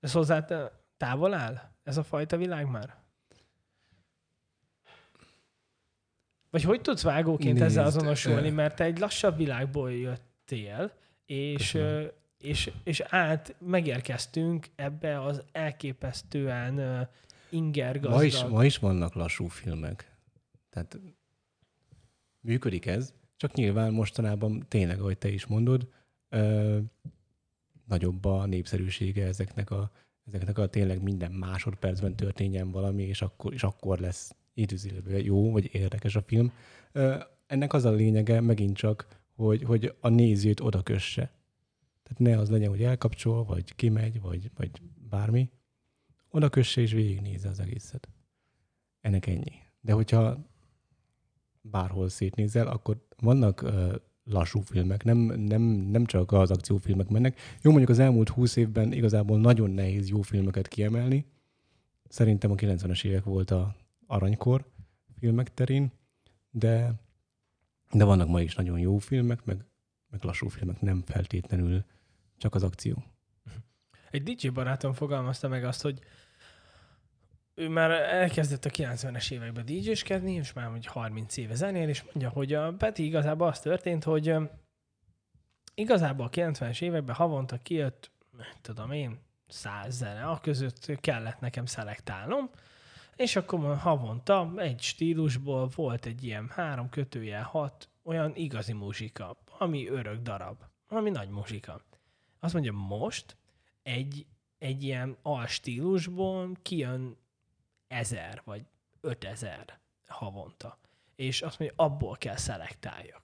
ez hozzá távol áll? Ez a fajta világ már? Vagy hogy tudsz vágóként Nézd, ezzel azonosulni, mert te egy lassabb világból jöttél, és, és, és át megérkeztünk ebbe az elképesztően inger Ma is, ma is vannak lassú filmek. Tehát működik ez, csak nyilván mostanában tényleg, ahogy te is mondod, ö, nagyobb a népszerűsége ezeknek a, ezeknek a tényleg minden másodpercben történjen valami, és akkor, és akkor lesz idézőjelben jó, vagy érdekes a film. Ennek az a lényege megint csak, hogy, hogy a nézőt oda kösse. Tehát ne az legyen, hogy elkapcsol, vagy kimegy, vagy, vagy bármi. Oda kösse és végignézze az egészet. Ennek ennyi. De hogyha bárhol szétnézel, akkor vannak lassú filmek, nem, nem, nem csak az akciófilmek mennek. Jó, mondjuk az elmúlt húsz évben igazából nagyon nehéz jó filmeket kiemelni. Szerintem a 90-es évek volt a, aranykor filmek terén, de, de vannak ma is nagyon jó filmek, meg meg lassú filmek, nem feltétlenül csak az akció. Egy DJ barátom fogalmazta meg azt, hogy ő már elkezdett a 90-es években DJ-skedni, és már hogy 30 éve zenél, és mondja, hogy a Peti igazából az történt, hogy igazából a 90-es években havonta kijött, tudom én, száz zene, a között kellett nekem szelektálnom, és akkor havonta egy stílusból volt egy ilyen három kötőjel hat olyan igazi muzsika, ami örök darab, ami nagy muzsika. Azt mondja, most egy, egy ilyen alstílusból kijön ezer vagy ötezer havonta. És azt mondja, abból kell szelektáljak.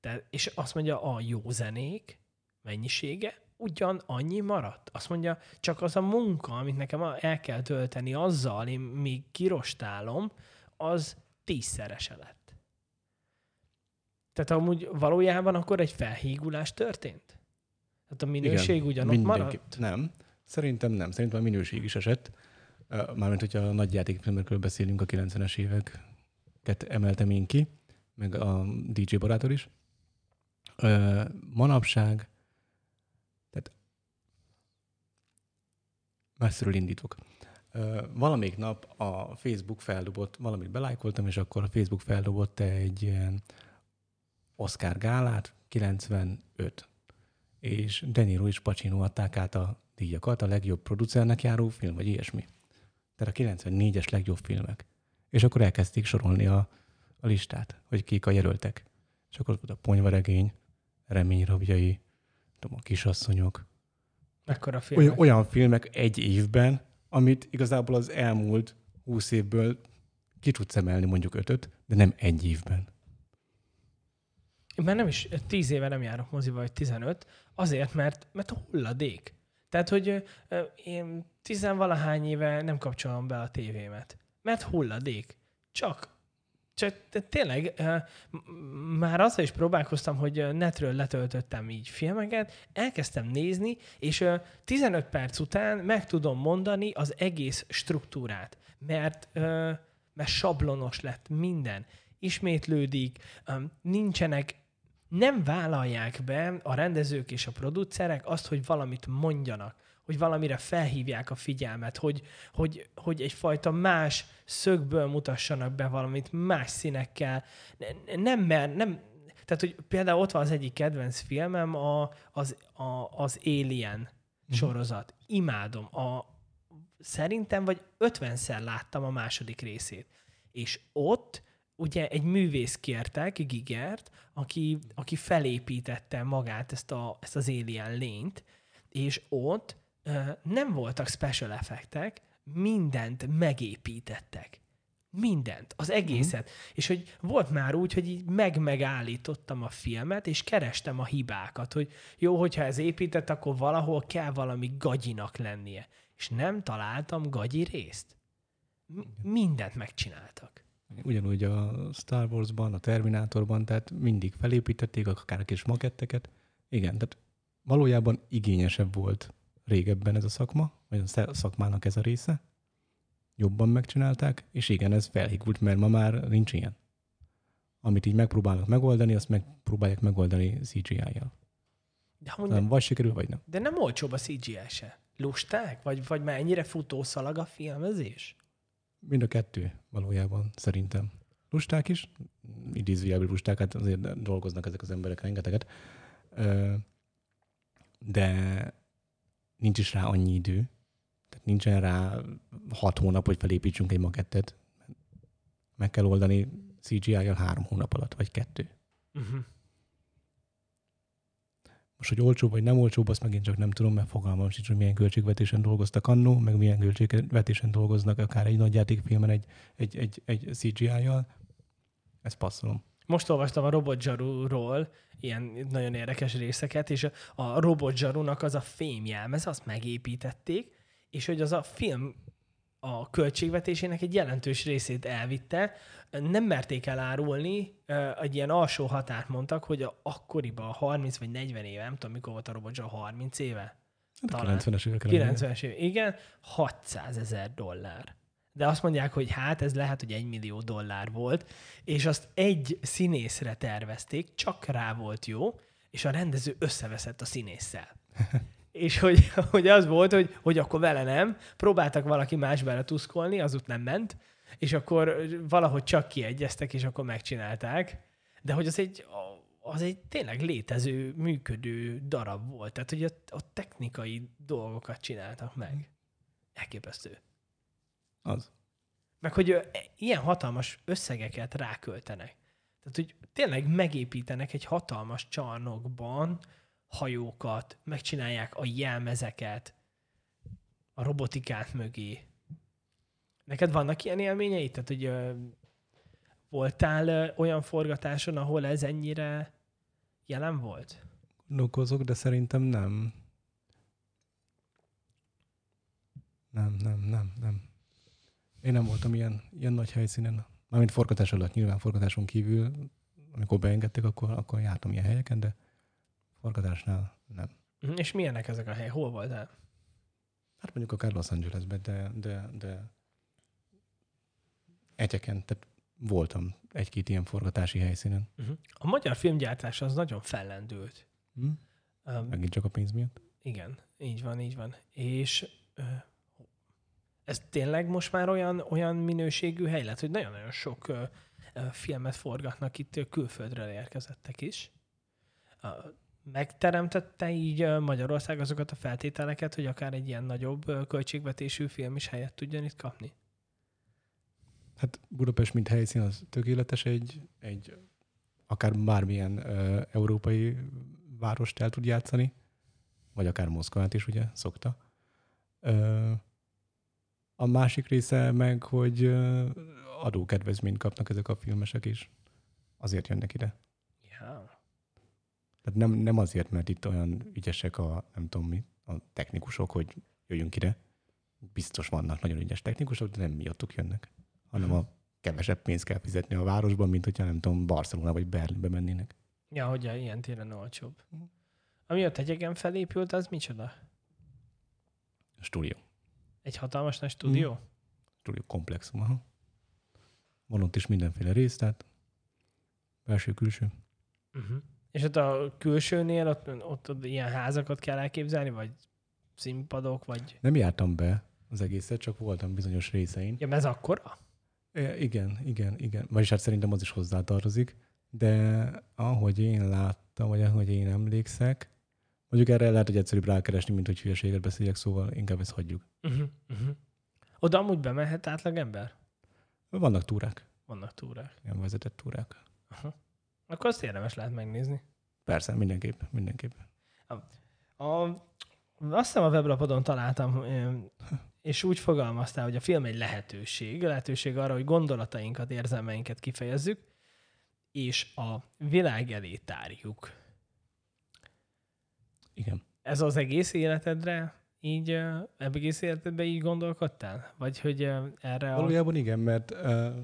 Tehát, és azt mondja, a jó zenék mennyisége ugyan annyi maradt. Azt mondja, csak az a munka, amit nekem el kell tölteni azzal, én még kirostálom, az tízszerese lett. Tehát amúgy valójában akkor egy felhígulás történt? Tehát a minőség Igen, ugyanott mindenki- maradt? Nem, szerintem nem. Szerintem a minőség is esett. Mármint, hogyha a nagy játékfilmekről beszélünk, a 90-es éveket emeltem én ki, meg a DJ barátor is. Manapság, messziről indítok. Valamelyik nap a Facebook feldobott, valamit belájkoltam, és akkor a Facebook feldobott egy ilyen Oscar gálát, 95 és De Niro és Pacino adták át a díjakat, a legjobb producernek járó film, vagy ilyesmi. Tehát a 94-es legjobb filmek. És akkor elkezdték sorolni a, a listát, hogy kik a jelöltek. És akkor ott volt a Ponyvaregény, Reményrabjai, tudom, a Kisasszonyok. Mekkora film? Olyan, olyan filmek egy évben, amit igazából az elmúlt 20 évből ki tudsz emelni mondjuk ötöt, de nem egy évben. Én már nem is, tíz éve nem járok moziba, vagy 15, azért, mert, mert hulladék. Tehát, hogy én tizenvalahány éve nem kapcsolom be a tévémet. Mert hulladék. Csak, csak tényleg már azzal is próbálkoztam, hogy netről letöltöttem így filmeket, elkezdtem nézni, és ö, 15 perc után meg tudom mondani az egész struktúrát. Mert, mert sablonos lett minden. Ismétlődik, nincsenek nem vállalják be a rendezők és a producerek azt, hogy valamit mondjanak, hogy valamire felhívják a figyelmet, hogy, hogy, hogy egyfajta más szögből mutassanak be valamit, más színekkel. Ne- Nem mer, nem, tehát, hogy például ott van az egyik kedvenc filmem, a, az, a, az Alien sorozat. Imádom. A, szerintem vagy 50-szer láttam a második részét. És ott ugye egy művész kértek, Gigert, aki, aki felépítette magát, ezt, a, ezt az alien lényt, és ott nem voltak special effektek, mindent megépítettek. Mindent, az egészet. Mm. És hogy volt már úgy, hogy így meg-megállítottam a filmet, és kerestem a hibákat, hogy jó, hogyha ez épített, akkor valahol kell valami gagyinak lennie. És nem találtam gagyi részt. M- mindent megcsináltak. Ugyanúgy a Star Wars-ban, a Terminátorban, tehát mindig felépítették akár a kis maketteket. Igen, tehát valójában igényesebb volt régebben ez a szakma, vagy a szakmának ez a része. Jobban megcsinálták, és igen, ez felhígult, mert ma már nincs ilyen. Amit így megpróbálnak megoldani, azt megpróbálják megoldani CGI-jal. De, Nem, vagy sikerül, vagy nem. De nem olcsóbb a CGI se. Lusták? Vagy, vagy már ennyire futószalag a filmezés? Mind a kettő valójában szerintem. Lusták is, idézőjelben lusták, hát azért dolgoznak ezek az emberek rengeteget, de nincs is rá annyi idő, tehát nincsen rá hat hónap, hogy felépítsünk egy makettet. Meg kell oldani CGI-jal három hónap alatt, vagy kettő. Uh-huh. Most, hogy olcsóbb vagy nem olcsóbb, azt megint csak nem tudom, mert fogalmam sincs, hogy milyen költségvetésen dolgoztak annó, meg milyen költségvetésen dolgoznak akár egy nagy játékfilmen egy, egy, egy, egy CGI-jal. Ezt passzolom. Most olvastam a Robot Zsaruról ilyen nagyon érdekes részeket, és a- a Robot Zsarunak az a fémjelmez, azt megépítették, és hogy az a film a költségvetésének egy jelentős részét elvitte, nem merték elárulni, egy ilyen alsó határt mondtak, hogy a, akkoriban, a 30 vagy 40 éve, nem tudom, mikor volt a Robot Zsaru, 30 éve? Hát Talán. 90-es évek elején. 90-es év, igen, 600 ezer dollár. De azt mondják, hogy hát ez lehet, hogy egy millió dollár volt, és azt egy színészre tervezték, csak rá volt jó, és a rendező összeveszett a színésszel. és hogy, hogy az volt, hogy, hogy akkor vele nem, próbáltak valaki más bele tuszkolni, az ott nem ment, és akkor valahogy csak kiegyeztek, és akkor megcsinálták. De hogy az egy, az egy tényleg létező, működő darab volt. Tehát, hogy a, a technikai dolgokat csináltak meg. Elképesztő. Az. Meg, hogy ö, ilyen hatalmas összegeket ráköltenek. Tehát, hogy tényleg megépítenek egy hatalmas csarnokban hajókat, megcsinálják a jelmezeket, a robotikát mögé. Neked vannak ilyen élményeid? Tehát, hogy ö, voltál ö, olyan forgatáson, ahol ez ennyire jelen volt? Gondolkozok, de szerintem nem. Nem, nem, nem, nem. Én nem voltam ilyen, ilyen nagy helyszínen. Mármint forgatás alatt, nyilván forgatáson kívül, amikor beengedtek, akkor, akkor jártam ilyen helyeken, de forgatásnál nem. Mhm. És milyenek ezek a helyek? Hol voltál? Hát mondjuk akár Los Angelesben, de, de, de egyeken, tehát voltam egy-két ilyen forgatási helyszínen. Uh-huh. A magyar filmgyártás az nagyon fellendült. Hm? Um, Megint csak a pénz miatt. igen, így van, így van. És ö, ez tényleg most már olyan, olyan minőségű hely lett, hogy nagyon-nagyon sok ö, ö, filmet forgatnak itt, ö, külföldről érkezettek is. Ö, Megteremtette így Magyarország azokat a feltételeket, hogy akár egy ilyen nagyobb költségvetésű film is helyet tudjon itt kapni? Hát Budapest, mint helyszín, az tökéletes egy, egy akár bármilyen ö, európai várost el tud játszani, vagy akár Moszkvát is, ugye, szokta. Ö, a másik része meg, hogy adókedvezményt kapnak ezek a filmesek is. Azért jönnek ide. Ja. Tehát nem, nem azért, mert itt olyan ügyesek a, nem tudom mi, a technikusok, hogy jöjjünk ide. Biztos vannak nagyon ügyes technikusok, de nem miattuk jönnek. Hanem a kevesebb pénzt kell fizetni a városban, mint hogyha nem tudom, Barcelona vagy Berlinbe mennének. Ja, hogy ilyen téren olcsóbb. Ami a tegyegen felépült, az micsoda? A stúdió. Egy hatalmas nagy stúdió? Mhm. Stúdió komplexum. Aha. Van ott is mindenféle rész, tehát belső, külső. Uh-huh. És ott a külsőnél ott, ott, ott ilyen házakat kell elképzelni, vagy színpadok, vagy... Nem jártam be az egészet, csak voltam bizonyos részein. Ja, ez akkora? E, igen, igen, igen. Vagyis hát szerintem az is hozzátartozik. De ahogy én láttam, vagy ahogy én emlékszek, mondjuk erre lehet, hogy egyszerűbb rákeresni, mint hogy hülyeséget beszéljek, szóval inkább ezt hagyjuk. Uh-huh. Uh-huh. Oda amúgy bemehet átlag ember? Vannak túrák, Vannak túrák. ilyen vezetett túrák. Akkor azt érdemes lehet megnézni. Persze, mindenképp, mindenképp. A, azt hiszem a weblapodon találtam, és úgy fogalmaztál, hogy a film egy lehetőség, lehetőség arra, hogy gondolatainkat, érzelmeinket kifejezzük, és a világ elé tárjuk. Igen. Ez az egész életedre így, egész életedben így gondolkodtál? Vagy hogy erre a... Valójában igen, mert uh,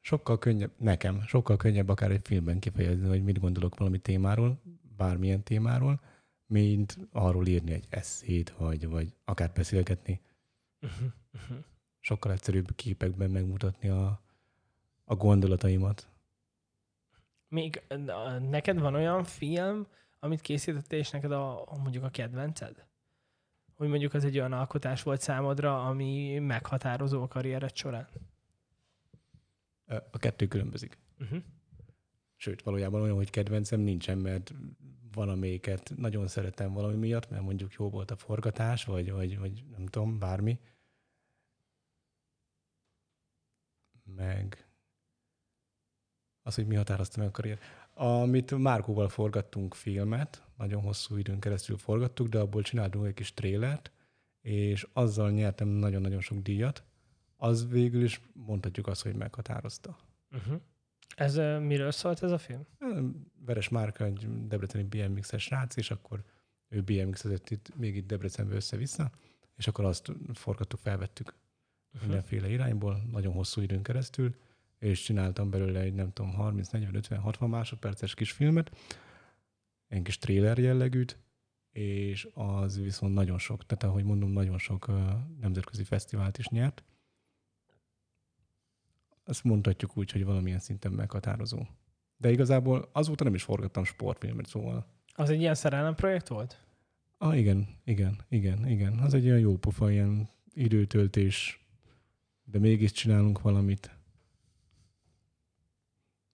sokkal könnyebb, nekem, sokkal könnyebb akár egy filmben kifejezni, hogy mit gondolok valami témáról, bármilyen témáról, mint arról írni egy eszét, vagy, vagy akár beszélgetni. Uh-huh, uh-huh. Sokkal egyszerűbb képekben megmutatni a, a gondolataimat. Még neked van olyan film, amit készítettél, és neked a, mondjuk a kedvenced? Hogy mondjuk az egy olyan alkotás volt számodra, ami meghatározó a karriered során? A kettő különbözik. Uh-huh. Sőt, valójában olyan, hogy kedvencem nincsen, mert valamelyiket nagyon szeretem valami miatt, mert mondjuk jó volt a forgatás, vagy, vagy, vagy nem tudom, bármi. Meg az, hogy mi határozta meg a karrier. Amit Márkóval forgattunk filmet, nagyon hosszú időn keresztül forgattuk, de abból csináltunk egy kis trélert, és azzal nyertem nagyon-nagyon sok díjat. Az végül is mondhatjuk azt, hogy meghatározta. Uh-huh. Ez ö, miről szólt ez a film? Veres Márka egy debreceni BMX-es srác, és akkor ő BMX-ezett itt, még itt Debrecenbe össze-vissza, és akkor azt forgattuk, felvettük Uh-huh. mindenféle irányból, nagyon hosszú időn keresztül, és csináltam belőle egy nem tudom, 30, 40, 50, 60 másodperces kis filmet, egy kis trailer jellegűt, és az viszont nagyon sok, tehát ahogy mondom, nagyon sok nemzetközi fesztivált is nyert. Azt mondhatjuk úgy, hogy valamilyen szinten meghatározó De igazából azóta nem is forgattam sportfilmet, szóval... Az egy ilyen szerelem projekt volt? Ah, igen, igen, igen, igen. Az egy olyan jó pofa, ilyen időtöltés, de mégis csinálunk valamit.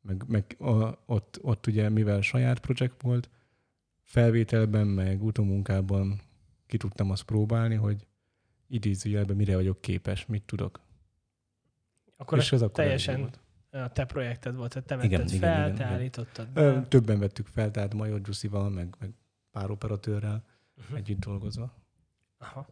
Meg, meg a, ott, ott ugye, mivel saját projekt volt, felvételben, meg utómunkában ki tudtam azt próbálni, hogy idézőjelben mire vagyok képes, mit tudok. Akkor És ez akkor teljesen volt. a te projekted volt, tehát te Igen, vetted igen, fel, igen, te igen. állítottad be. Többen vettük fel, tehát Major Giussival, meg, meg pár operatőrrel Mhm. együtt dolgozva. Aha.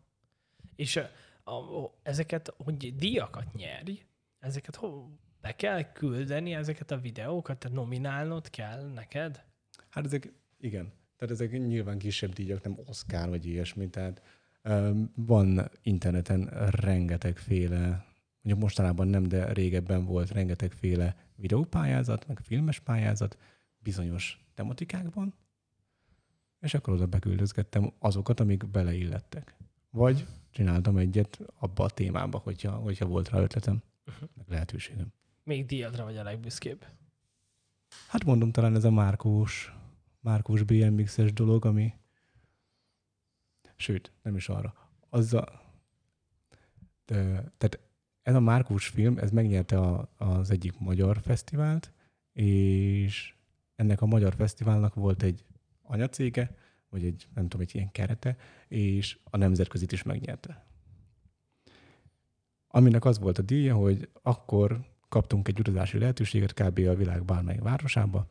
És a, a, ezeket, hogy díjakat nyerj, ezeket ho, be kell küldeni, ezeket a videókat, tehát nominálnod kell neked? Hát ezek, igen, tehát ezek nyilván kisebb díjak, nem Oscar vagy ilyesmi, tehát um, van interneten rengetegféle, mondjuk mostanában nem, de régebben volt rengetegféle videópályázat, meg filmes pályázat bizonyos tematikákban, és akkor oda beküldözgettem azokat, amik beleillettek. Vagy csináltam egyet abba a témába, hogyha, hogyha volt rá ötletem, Uh-huh. meg lehetőségem. Még díjadra vagy a legbüszkébb. Hát mondom, talán ez a Márkós, Márkós BMX-es dolog, ami... Sőt, nem is arra. Az a... De, tehát ez a Márkós film, ez megnyerte a, az egyik magyar fesztivált, és ennek a magyar fesztiválnak volt egy anyacége, vagy egy, nem tudom, egy ilyen kerete, és a nemzetközit is megnyerte. Aminek az volt a díja, hogy akkor kaptunk egy utazási lehetőséget kb. a világ bármely városába.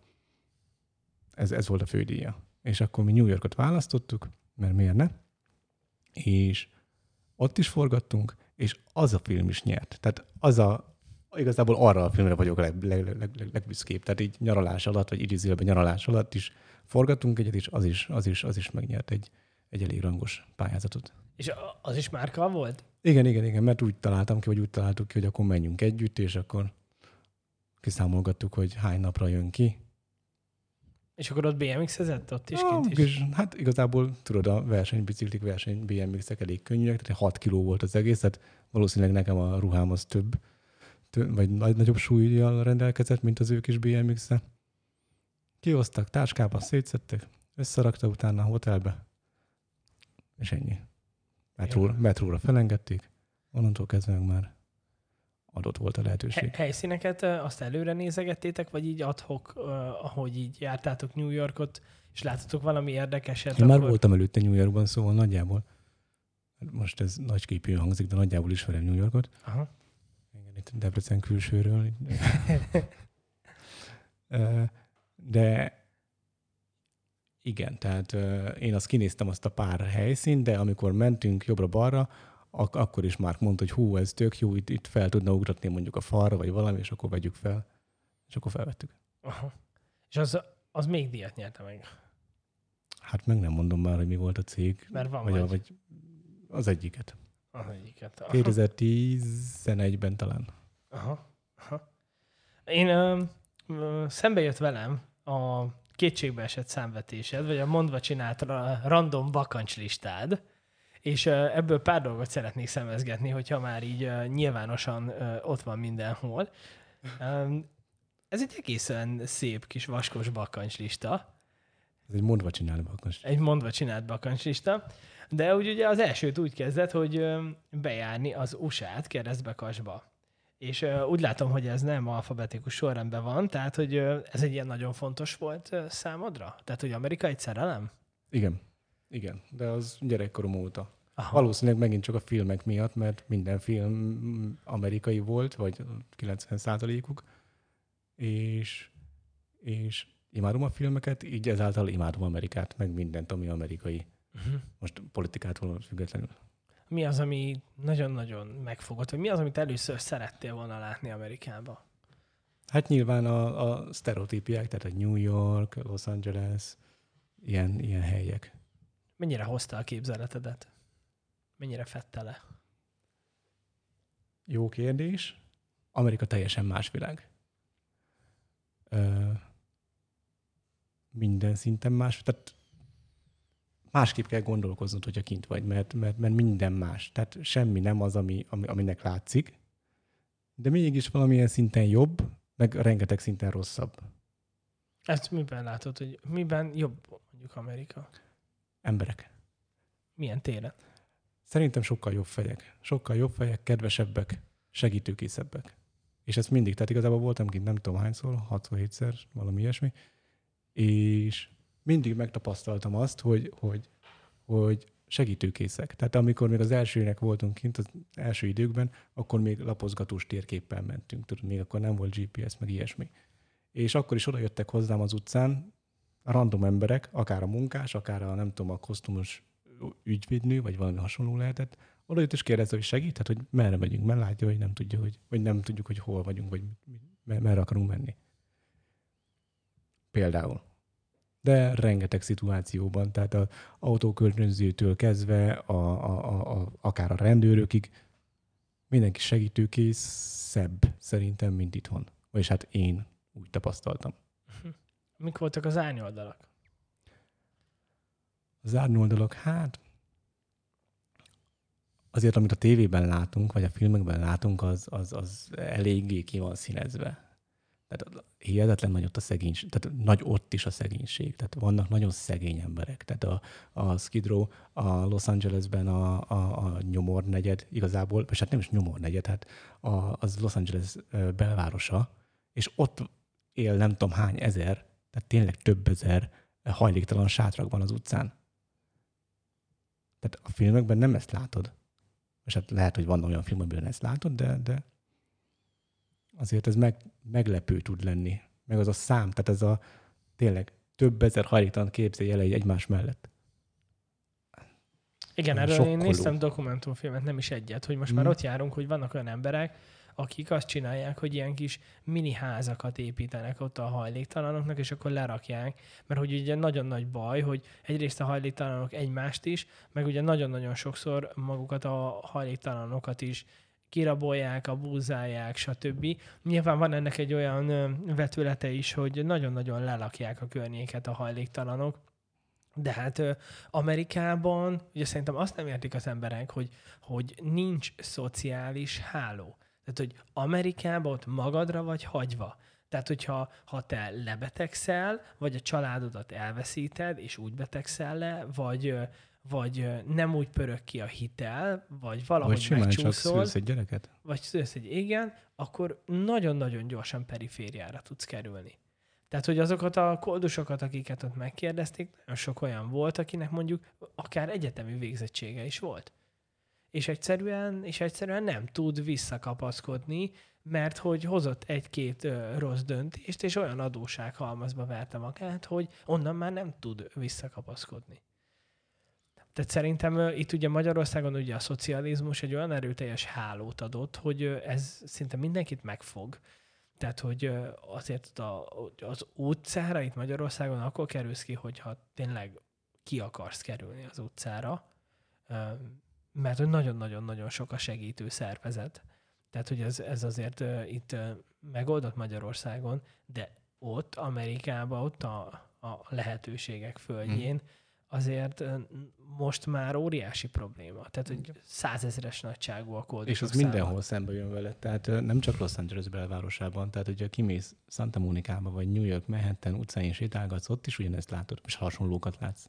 Ez, ez volt a fődíja. És akkor mi New Yorkot választottuk, mert miért ne? És ott is forgattunk, és az a film is nyert. Tehát az a, igazából arra a filmre vagyok leg, leg, leg, leg, legbüszkébb. Tehát így nyaralás alatt, vagy idézőjelben nyaralás alatt is forgattunk egyet, és az is, az is, az is megnyert egy, egy elég rangos pályázatot. És az is márka volt? Igen, igen, igen, mert úgy találtam ki, vagy úgy találtuk ki, hogy akkor menjünk együtt, és akkor kiszámolgattuk, hogy hány napra jön ki. És akkor ott BMX-ezett ott is kint is? hát igazából tudod, a versenybiciklik, verseny BMX-ek elég könnyűek, tehát 6 kiló volt az egész, tehát valószínűleg nekem a ruhám az több, több vagy nagy, nagyobb súlyjal rendelkezett, mint az ő kis BMX-e. Kihoztak, táskába szétszettek, összerakta utána a hotelbe, és ennyi. Metróra, metróra felengedték, onnantól kezdve már adott volt a lehetőség. He- helyszíneket azt előre nézegettétek, vagy így adhok, ahogy így jártátok New Yorkot, és láttatok valami érdekeset? Én már akkor... voltam előtte New Yorkban, szóval nagyjából, most ez nagy képű hangzik, de nagyjából ismerem New Yorkot. Aha. Igen, itt Debrecen külsőről. De igen, tehát ö, én azt kinéztem azt a pár helyszínt, de amikor mentünk jobbra-balra, ak- akkor is már mondta, hogy hú, ez tök jó, itt, itt fel tudna ugratni mondjuk a falra, vagy valami, és akkor vegyük fel. És akkor felvettük. Aha. És az, az még díjat nyerte meg. Hát meg nem mondom már, hogy mi volt a cég. Mert van vagy, vagy. vagy az egyiket. Az egyiket. Aha. 2011-ben talán. Aha. Aha. Én ö, ö, szembe jött velem a kétségbe esett számvetésed, vagy a mondva csinált ra- random bakancslistád, és ebből pár dolgot szeretnék szemezgetni, hogyha már így nyilvánosan ott van mindenhol. Ez egy egészen szép kis vaskos bakancslista. Ez egy mondva csinálni bakas. egy mondva csinált bakancslista, de úgy ugye az elsőt úgy kezdett, hogy bejárni az USA-t keresztbekasba. És úgy látom, hogy ez nem alfabetikus sorrendben van, tehát hogy ez egy ilyen nagyon fontos volt számodra? Tehát, hogy Amerika egy szerelem? Igen. Igen, de az gyerekkorom óta. Aha. Valószínűleg megint csak a filmek miatt, mert minden film amerikai volt, vagy 90%-uk, és, és imádom a filmeket, így ezáltal imádom Amerikát, meg mindent, ami amerikai. Uh-huh. Most politikától függetlenül. Mi az, ami nagyon-nagyon megfogott, vagy mi az, amit először szerettél volna látni Amerikába? Hát nyilván a, a sztereotípiák, tehát a New York, Los Angeles, ilyen, ilyen helyek. Mennyire hozta a képzeletedet? Mennyire fette le? Jó kérdés. Amerika teljesen más világ. Ö, minden szinten más. Tehát másképp kell gondolkoznod, hogyha kint vagy, mert, mert, mert minden más. Tehát semmi nem az, ami, ami, aminek látszik, de mégis valamilyen szinten jobb, meg rengeteg szinten rosszabb. Ezt miben látod, hogy miben jobb mondjuk Amerika? Emberek. Milyen téren? Szerintem sokkal jobb fejek. Sokkal jobb fejek, kedvesebbek, segítőkészebbek. És ez mindig, tehát igazából voltam kint nem tudom hányszor, 6-7-szer, valami ilyesmi, és mindig megtapasztaltam azt, hogy, hogy, hogy segítőkészek. Tehát amikor még az elsőnek voltunk kint, az első időkben, akkor még lapozgatós térképpel mentünk. Tudod, még akkor nem volt GPS, meg ilyesmi. És akkor is oda jöttek hozzám az utcán random emberek, akár a munkás, akár a nem tudom, a kosztumos ügyvédnő, vagy valami hasonló lehetett, oda jött és kérdezte, hogy segíthet, hogy merre megyünk, mert látja, hogy nem tudja, hogy, vagy nem tudjuk, hogy hol vagyunk, vagy merre akarunk menni. Például. De rengeteg szituációban, tehát az autókölcsönzőtől kezdve, a, a, a, a, akár a rendőrökig, mindenki segítőkész szebb szerintem, mint itthon. Vagyis hát én úgy tapasztaltam. Mik voltak az árnyoldalak? Az árnyoldalak, hát azért, amit a tévében látunk, vagy a filmekben látunk, az, az, az eléggé ki van színezve. Tehát hihetetlen nagy ott a szegénység, tehát nagy ott is a szegénység. Tehát vannak nagyon szegény emberek. Tehát a, a Skid Row, a Los Angelesben a, a, a nyomor negyed igazából, és hát nem is nyomor negyed, hát a, az Los Angeles belvárosa, és ott él nem tudom hány ezer, tehát tényleg több ezer hajléktalan sátrakban az utcán. Tehát a filmekben nem ezt látod. És hát lehet, hogy van olyan film, amiben ezt látod, de, de azért ez meg, meglepő tud lenni. Meg az a szám, tehát ez a tényleg több ezer hajléktalan képzelj el egy egymás mellett. Igen, erről Sokkoló. én néztem dokumentumfilmet, nem is egyet, hogy most mm. már ott járunk, hogy vannak olyan emberek, akik azt csinálják, hogy ilyen kis mini házakat építenek ott a hajléktalanoknak, és akkor lerakják, mert hogy ugye nagyon nagy baj, hogy egyrészt a hajléktalanok egymást is, meg ugye nagyon-nagyon sokszor magukat a hajléktalanokat is kirabolják, abúzálják, stb. Nyilván van ennek egy olyan vetülete is, hogy nagyon-nagyon lelakják a környéket a hajléktalanok, de hát Amerikában ugye szerintem azt nem értik az emberek, hogy, hogy nincs szociális háló. Tehát, hogy Amerikában ott magadra vagy hagyva. Tehát, hogyha ha te lebetegszel, vagy a családodat elveszíted, és úgy betegszel le, vagy, vagy nem úgy pörög ki a hitel, vagy valahogy vagy simán megcsúszol, csak szülsz egy gyereket? Vagy szülsz egy igen, akkor nagyon-nagyon gyorsan perifériára tudsz kerülni. Tehát, hogy azokat a koldusokat, akiket ott megkérdezték, nagyon sok olyan volt, akinek mondjuk akár egyetemi végzettsége is volt és egyszerűen, és egyszerűen nem tud visszakapaszkodni, mert hogy hozott egy-két ö, rossz döntést, és olyan adóság halmazba verte magát, hogy onnan már nem tud visszakapaszkodni. Tehát szerintem itt ugye Magyarországon ugye a szocializmus egy olyan erőteljes hálót adott, hogy ez szinte mindenkit megfog. Tehát, hogy azért a, az utcára itt Magyarországon akkor kerülsz ki, hogyha tényleg ki akarsz kerülni az utcára, mert nagyon-nagyon-nagyon sok a segítő szervezet. Tehát, hogy ez, ez azért itt megoldott Magyarországon, de ott, Amerikában, ott a, a lehetőségek földjén, hmm. Azért most már óriási probléma. Tehát, hogy százezres nagyságú a kód. És az száma. mindenhol szembe jön vele. Tehát nem csak Los Angeles belvárosában. Tehát, hogyha kimész Santa Monica-ba, vagy New York, Manhattan utcáin sétálgatsz, ott is ugyanezt látod, és hasonlókat látsz.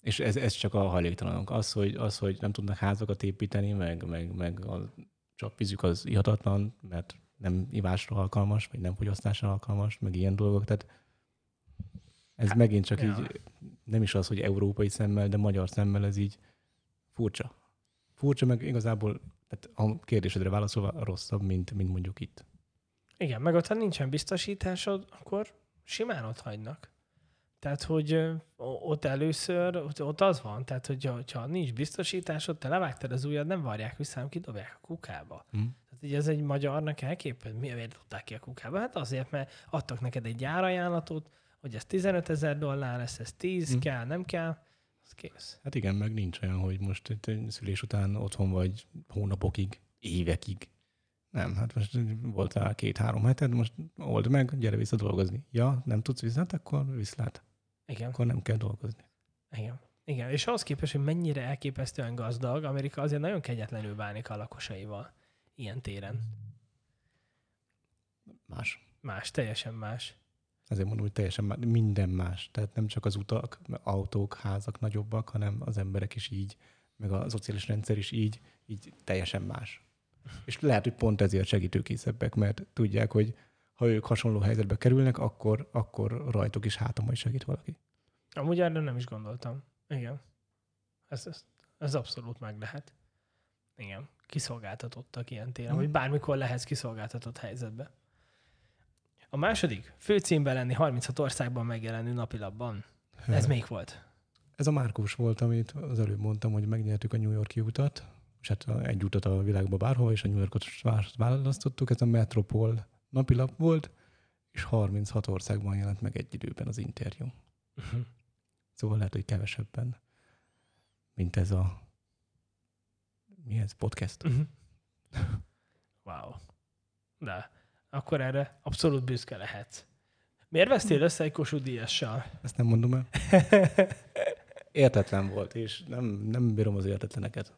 És ez, ez csak a hajléktalanok. Az hogy, az, hogy nem tudnak házakat építeni, meg, meg, meg a csapvízük az ihatatlan, mert nem ivásra alkalmas, vagy nem fogyasztásra alkalmas, meg ilyen dolgok. Tehát ez hát, megint csak ja. így, nem is az, hogy európai szemmel, de magyar szemmel ez így furcsa. Furcsa, meg igazából tehát a kérdésedre válaszolva rosszabb, mint, mint mondjuk itt. Igen, meg ott, ha nincsen biztosításod, akkor simán ott hagynak. Tehát, hogy ott először, ott az van, tehát, hogy ha nincs biztosításod, te levágtad az ujjad, nem varják vissza, hanem kidobják a kukába. Mm. Tehát ugye ez egy magyarnak elképed, miért dobták ki a kukába? Hát azért, mert adtak neked egy gyárajánlatot, hogy ez 15 ezer dollár lesz, ez 10 mm. kell, nem kell, az kész. Hát igen, meg nincs olyan, hogy most szülés után otthon vagy hónapokig, évekig. Nem, hát most voltál két-három heted, most old meg, gyere vissza dolgozni. Ja, nem tudsz vissza, hát akkor viszlát. Igen. Akkor nem kell dolgozni. Igen. Igen, és ahhoz képest, hogy mennyire elképesztően gazdag, Amerika azért nagyon kegyetlenül bánik a lakosaival ilyen téren. Más. Más, teljesen más. Ezért mondom, hogy teljesen minden más. Tehát nem csak az utak, autók, házak nagyobbak, hanem az emberek is így, meg a szociális rendszer is így, így teljesen más. És lehet, hogy pont ezért segítőkészebbek, mert tudják, hogy ha ők hasonló helyzetbe kerülnek, akkor, akkor rajtuk is hátam majd segít valaki. Amúgy erre nem is gondoltam. Igen. Ez, ez, ez abszolút meg lehet. Igen. Kiszolgáltatottak ilyen téren, Mhm. vagy bármikor lehetsz kiszolgáltatott helyzetbe. A második, főcímben lenni 36 országban megjelenő napilapban. Ez még volt. Ez a Márkós volt, amit az előbb mondtam, hogy megnyertük a New Yorki utat, és hát egy utat a világba bárhova, és a New Yorkot vá- választottuk. Ez a Metropol napilap volt, és 36 országban jelent meg egy időben az interjú. Uh-huh. Szóval lehet, hogy kevesebben, mint ez a mi ez, podcast. Uh-huh. Wow. De akkor erre abszolút büszke lehetsz. Miért vesztél össze egy Kossuth Díjassal? Ezt nem mondom el. Értetlen volt, és nem, nem bírom az értetleneket.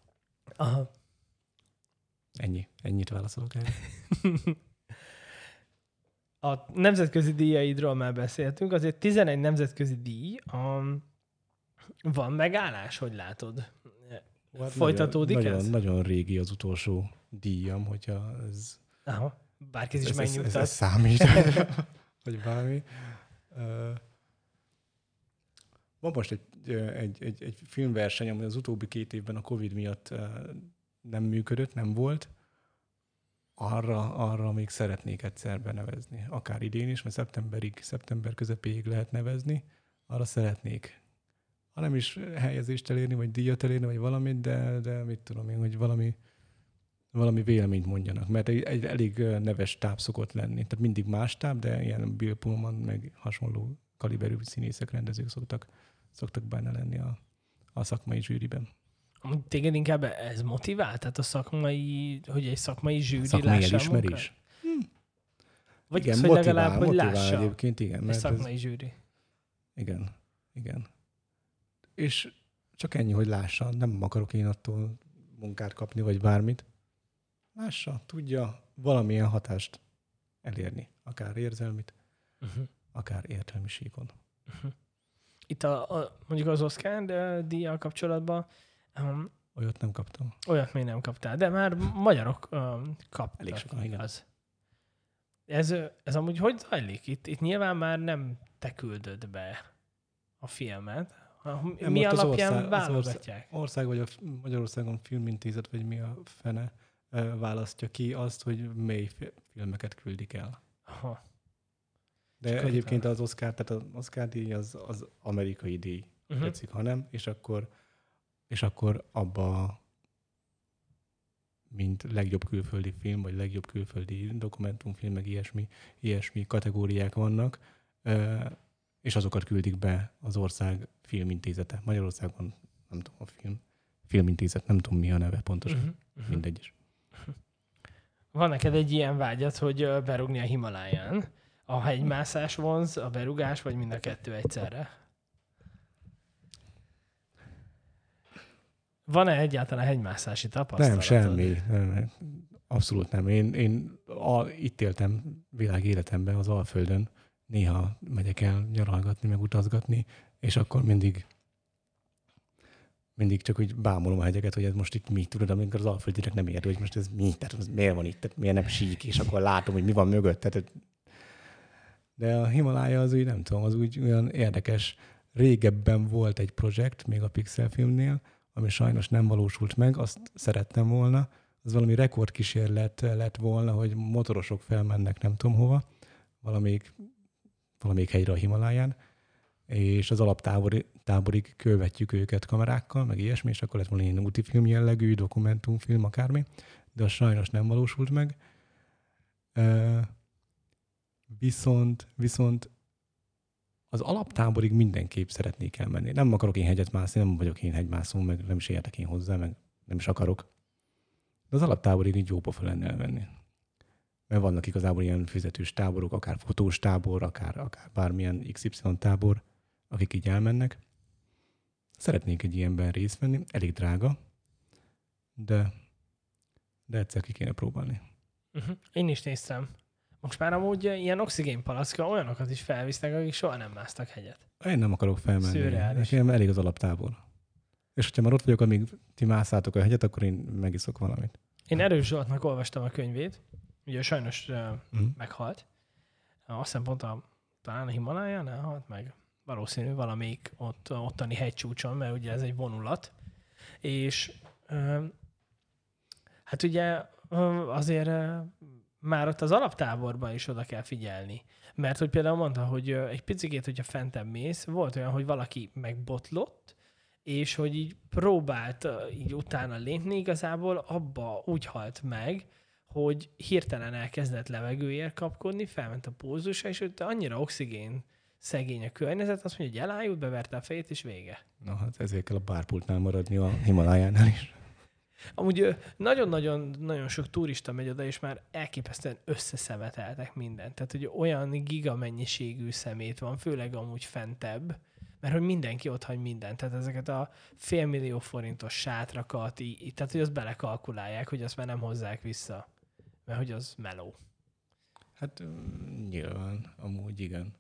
Aha. Ennyi. Ennyit válaszolok el. A nemzetközi díjaidról már beszéltünk, azért 11 nemzetközi díj. Um, van megállás, hogy látod? Folytatódik nagyon, ez? Nagyon, nagyon régi az utolsó díjam, hogyha ez, Aha. Bárki is ez, ez, ez, megnyugtat. ez számít, vagy bármi. Ö, Van most egy, egy, egy, egy filmverseny, ami az utóbbi két évben a Covid miatt nem működött, nem volt. Arra, arra még szeretnék egyszer benevezni. Akár idén is, mert szeptemberig, szeptember közepéig lehet nevezni. Arra szeretnék. Ha nem is helyezést elérni, vagy díjat elérni, vagy valamit, de, de mit tudom én, hogy valami, valami véleményt mondjanak. Mert egy, egy elég neves táb szokott lenni. Tehát mindig más táb, de ilyen Bill Pullman, meg hasonló kaliberű színészek, rendezők szoktak, szoktak benne lenni a, a szakmai zsűriben. Téged inkább ez motivál? Tehát a szakmai, hogy egy szakmai zsűri Szakmai lássa a elismerés. munkát? Vagy igen, az, hogy motivál, legalább, hogy motivál lássa egyébként, igen. egy Mert ez, szakmai zsűri. igen, igen. És csak ennyi, hogy lássa. Nem akarok én attól munkát kapni, vagy bármit. Lássa, tudja valamilyen hatást elérni. Akár érzelmit, Uh-huh. akár értelmiségon. Itt a, a, mondjuk az Oscar díjjal kapcsolatban um, Olyat nem kaptam. olyat még nem kaptál, de már magyarok um, kaptak. Elég sokan, igen. igaz. Ez, ez amúgy hogy zajlik? Itt, itt nyilván már nem te küldöd be a filmet. Nem, Mi az alapján ország- az válogatják? Ország vagy a Magyarországon filmintézet, vagy mi a fene választja ki azt, hogy mely fi- filmeket küldik el. Aha. De Csak egyébként az Oscar, tehát az Oscar díj az, az amerikai díj, Uh-huh. tetszik, ha nem, és akkor, és akkor abba mint legjobb külföldi film, vagy legjobb külföldi dokumentumfilm, meg ilyesmi, ilyesmi kategóriák vannak, és azokat küldik be az ország filmintézete. Magyarországon nem tudom a film, filmintézet, nem tudom mi a neve pontosan, uh-huh. Uh-huh. mindegy is. Van neked egy ilyen vágyat, hogy ö, berúgni a Himaláján? A hegymászás vonz, a berugás, vagy mind a kettő egyszerre? Van-e egyáltalán hegymászási tapasztalat? Nem, semmi. Nem, abszolút nem. Én, én a, itt éltem világ életemben az Alföldön. Néha megyek el nyaralgatni, meg utazgatni, és akkor mindig mindig csak úgy bámulom a hegyeket, hogy ez most itt mi, tudod, amikor az alföldinek nem érti, hogy most ez mi, tehát ez miért van itt, tehát miért nem sík, és akkor látom, hogy mi van mögött. Tehát, de a Himalája az úgy, nem tudom, az úgy olyan érdekes. Régebben volt egy projekt, még a Pixel filmnél, ami sajnos nem valósult meg, azt szerettem volna. Az valami rekordkísérlet lett volna, hogy motorosok felmennek nem tudom hova, valamelyik, valamelyik helyre a Himaláján, és az alaptáborig táborig követjük őket kamerákkal, meg ilyesmi, és akkor lett volna ilyen útifilm jellegű, dokumentumfilm, akármi, de az sajnos nem valósult meg. Viszont, viszont az alaptáborig mindenképp szeretnék elmenni. Nem akarok én hegyet mászni, nem vagyok én hegymászó, meg nem is értek én hozzá, meg nem is akarok. De az alaptáborig így jó pofa lenne elmenni. Mert vannak igazából ilyen fizetős táborok, akár fotós tábor, akár, akár bármilyen XY tábor, akik így elmennek. Szeretnék egy ilyenben részt venni, elég drága, de, de egyszer ki kéne próbálni. Uh-huh. Én is néztem. Most már amúgy ilyen oxigénpalacka olyanokat is felvisznek, akik soha nem másztak hegyet. Én nem akarok felmenni. Szürreális. Nekem elég az alaptábor. És hogyha már ott vagyok, amíg ti mászátok a hegyet, akkor én megiszok valamit. Én Erős Zsoltnak olvastam a könyvét, ugye sajnos uh, Mhm. meghalt. Azt hiszem pont a, talán a Himalájánál halt meg. Valószínű valamelyik ott, ottani hegycsúcson, mert ugye ez egy vonulat. És hát ugye azért már ott az alaptáborban is oda kell figyelni. Mert hogy például mondta, hogy egy picikét, hogyha fentebb mész, volt olyan, hogy valaki megbotlott, és hogy így próbált így utána lépni, igazából abba úgy halt meg, hogy hirtelen elkezdett levegőért kapkodni, felment a pózusa, és ott annyira oxigén szegény a környezet, azt mondja, hogy elájult, beverte a fejét, és vége. Na hát ezért kell a bárpultnál maradni a Himalájánál is. Amúgy nagyon-nagyon nagyon sok turista megy oda, és már elképesztően összeszemeteltek mindent. Tehát, hogy olyan giga mennyiségű szemét van, főleg amúgy fentebb, mert hogy mindenki ott hagy mindent. Tehát ezeket a félmillió forintos sátrakat, í- í- tehát hogy azt belekalkulálják, hogy azt már nem hozzák vissza. Mert hogy az meló. Hát ö, nyilván, amúgy igen.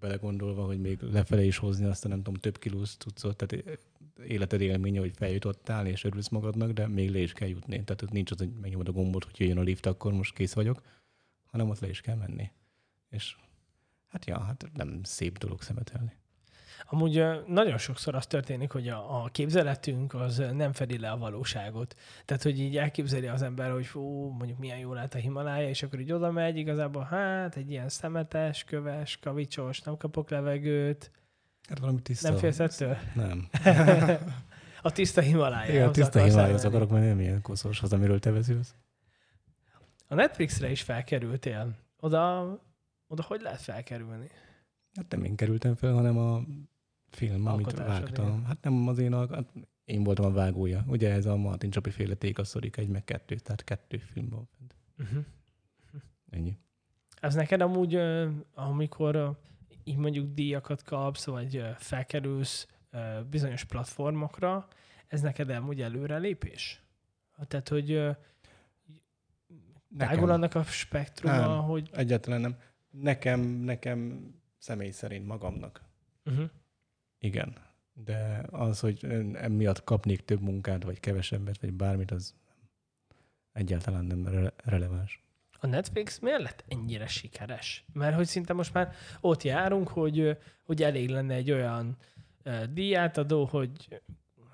Belegondolva, hogy még lefele is hozni azt a nem tudom, több kilós cuccot, tehát életed élménye, hogy feljutottál és örülsz magadnak, de még le is kell jutni. Tehát nincs az, hogy megnyomod a gombot, hogy jöjjön a lift, akkor most kész vagyok, hanem ott le is kell menni. És hát ja, hát nem szép dolog szemetelni. Amúgy nagyon sokszor az történik, hogy a, a képzeletünk az nem fedi le a valóságot. Tehát, hogy így elképzeli az ember, hogy fú, mondjuk milyen jól lát a Himalája, és akkor így oda megy, igazából hát egy ilyen szemetes, köves, kavicsos, nem kapok levegőt, Hát valami tiszta. nem félsz ettől? Nem. A tiszta Himalája. Igen, tiszta Himalájához akarok menni, nem ilyen koszos az, amiről te beszélsz. A Netflixre is felkerültél. Oda, oda hogy lehet felkerülni? Hát nem én kerültem fel, hanem a film, amit vágtam. igen. Hát nem az én, alk- hát én voltam a vágója. Ugye ez a Martin Csapi féle Tékaszorik egy meg kettő, tehát kettő film van. Uh-huh. Ennyi. Ez neked amúgy, amikor így mondjuk díjakat kapsz, vagy felkerülsz bizonyos platformokra, ez neked amúgy előrelépés? Tehát, hogy tágul annak a spektruma, Nem. hogy... Egyáltalán nem. Nekem, nekem személy szerint magamnak. Uh-huh. Igen. De az, hogy emiatt kapnék több munkát, vagy kevesebbet, vagy bármit, az egyáltalán nem re- releváns. A Netflix miért lett ennyire sikeres? Mert hogy szinte most már ott járunk, hogy, hogy elég lenne egy olyan díjátadó, hogy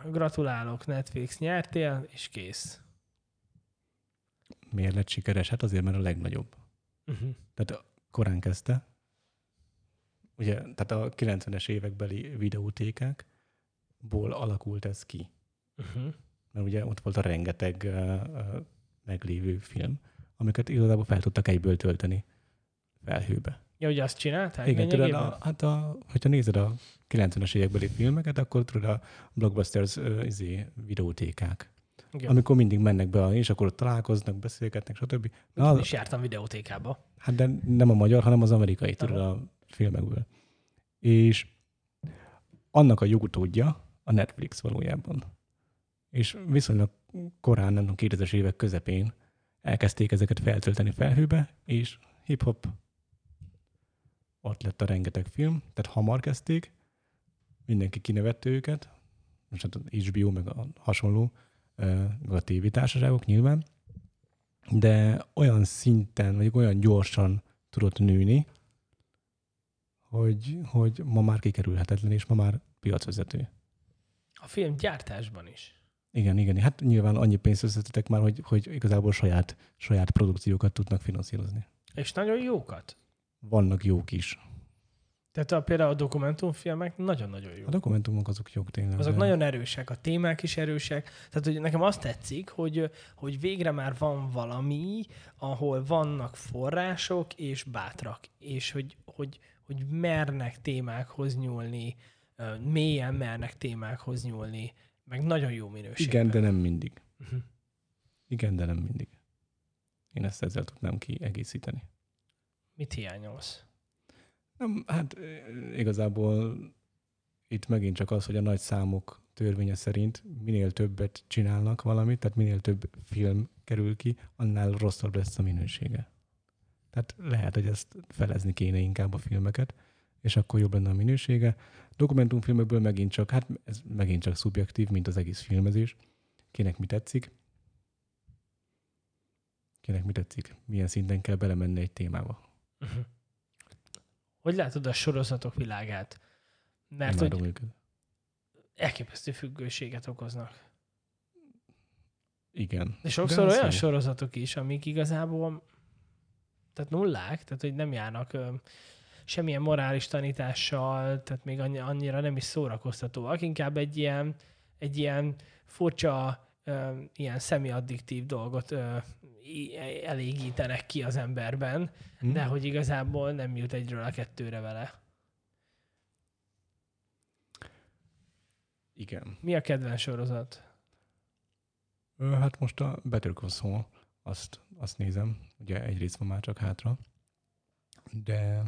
gratulálok, Netflix nyertél, és kész. Miért lett sikeres? Hát azért, mert a legnagyobb. Uh-huh. Tehát korán kezdte. Ugye, tehát a 90-es évekbeli videótékákból alakult ez ki. Uh-huh. Mert ugye ott volt a rengeteg uh, uh, meglévő film, amiket igazából fel tudtak egyből tölteni felhőbe. Ja, hogy azt csinálták Igen, tudod, a, hát a, hogyha nézed a 90-es évekbeli filmeket, akkor tudod a Blockbusters uh, izé, videótékák, Igen. amikor mindig mennek be, és akkor ott találkoznak, beszélgetnek, stb. Én Na, is jártam videótékába. Hát de nem a magyar, hanem az amerikai, tudod, a filmekből. És annak a jogutódja a Netflix valójában. És viszonylag korán, nem tudom, 2000-es évek közepén elkezdték ezeket feltölteni felhőbe, és hip-hop ott lett a rengeteg film, tehát hamar kezdték, mindenki kinevette őket, most hát a HBO, meg a hasonló, meg a tévétársaságok nyilván, de olyan szinten, vagy olyan gyorsan tudott nőni, hogy, hogy ma már kikerülhetetlen, és ma már piacvezető. A film gyártásban is. Igen, igen. Hát nyilván annyi pénzt összetettek már, hogy, hogy igazából saját, saját produkciókat tudnak finanszírozni. És nagyon jókat. Vannak jók is. Tehát a, például a dokumentumfilmek nagyon-nagyon A jók. dokumentumok azok jók tényleg. Azok de- nagyon erősek, a témák is erősek. Tehát, hogy nekem azt tetszik, hogy, hogy végre már van valami, ahol vannak források és bátrak, és hogy, hogy, hogy mernek témákhoz nyúlni, mélyen mernek témákhoz nyúlni, meg nagyon jó minőségben. Igen, de nem mindig. Mhm. Igen, de nem mindig. Én ezt ezzel tudnám kiegészíteni. Mit hiányolsz? Nem, hát igazából itt megint csak az, hogy a nagy számok törvénye szerint minél többet csinálnak valamit, tehát minél több film kerül ki, annál rosszabb lesz a minősége. Tehát lehet, hogy ezt felezni kéne inkább a filmeket, és akkor jobb lenne a minősége. Dokumentumfilmekből megint csak, hát ez megint csak szubjektív, mint az egész filmezés. Kinek mi tetszik? Kinek mi tetszik? Milyen szinten kell belemenni egy témába? Uh-huh. Hogy látod a sorozatok világát? Mert Imádom hogy őket. elképesztő függőséget okoznak. Igen. De sokszor olyan sorozatok is, amik igazából tehát nullák, tehát hogy nem járnak ö, semmilyen morális tanítással, tehát még annyi, annyira nem is szórakoztatóak, inkább egy ilyen, egy ilyen furcsa, ö, ilyen szemiaddiktív dolgot ö, elégítenek ki az emberben, Hm? de hogy igazából nem jut egyről a kettőre vele. Igen. Mi a kedvenc sorozat? Hát most a Better Call Saul, azt, azt nézem. Ugye egy rész van már csak hátra. De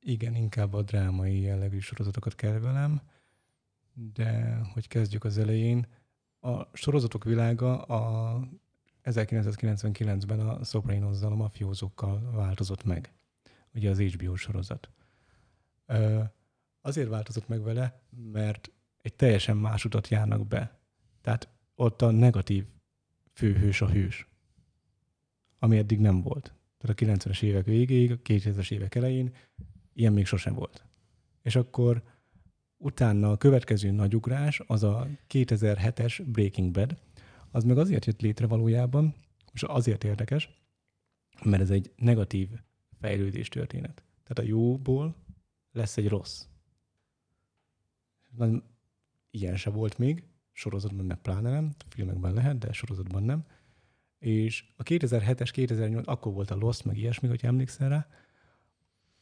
igen, inkább a drámai jellegű sorozatokat kell. De hogy kezdjük az elején, a sorozatok világa a 1999-ben a Sopranos-zal, a mafiózókkal változott meg. Ugye az HBO sorozat. Azért változott meg vele, mert egy teljesen más utat járnak be. Tehát ott a negatív főhős a hős, ami eddig nem volt. Tehát a 90-es évek végéig, a 2000-es évek elején ilyen még sosem volt. És akkor utána a következő nagy ugrás az a 2007-es Breaking Bad, az meg azért jött létre valójában, és azért érdekes, mert ez egy negatív fejlődés történet. Tehát a jóból lesz egy rossz. Ilyen se volt még, sorozatban meg pláne nem, filmekben lehet, de sorozatban nem. És a 2007-es, 2008, akkor volt a Lost, meg ilyesmi, hogy emlékszel rá,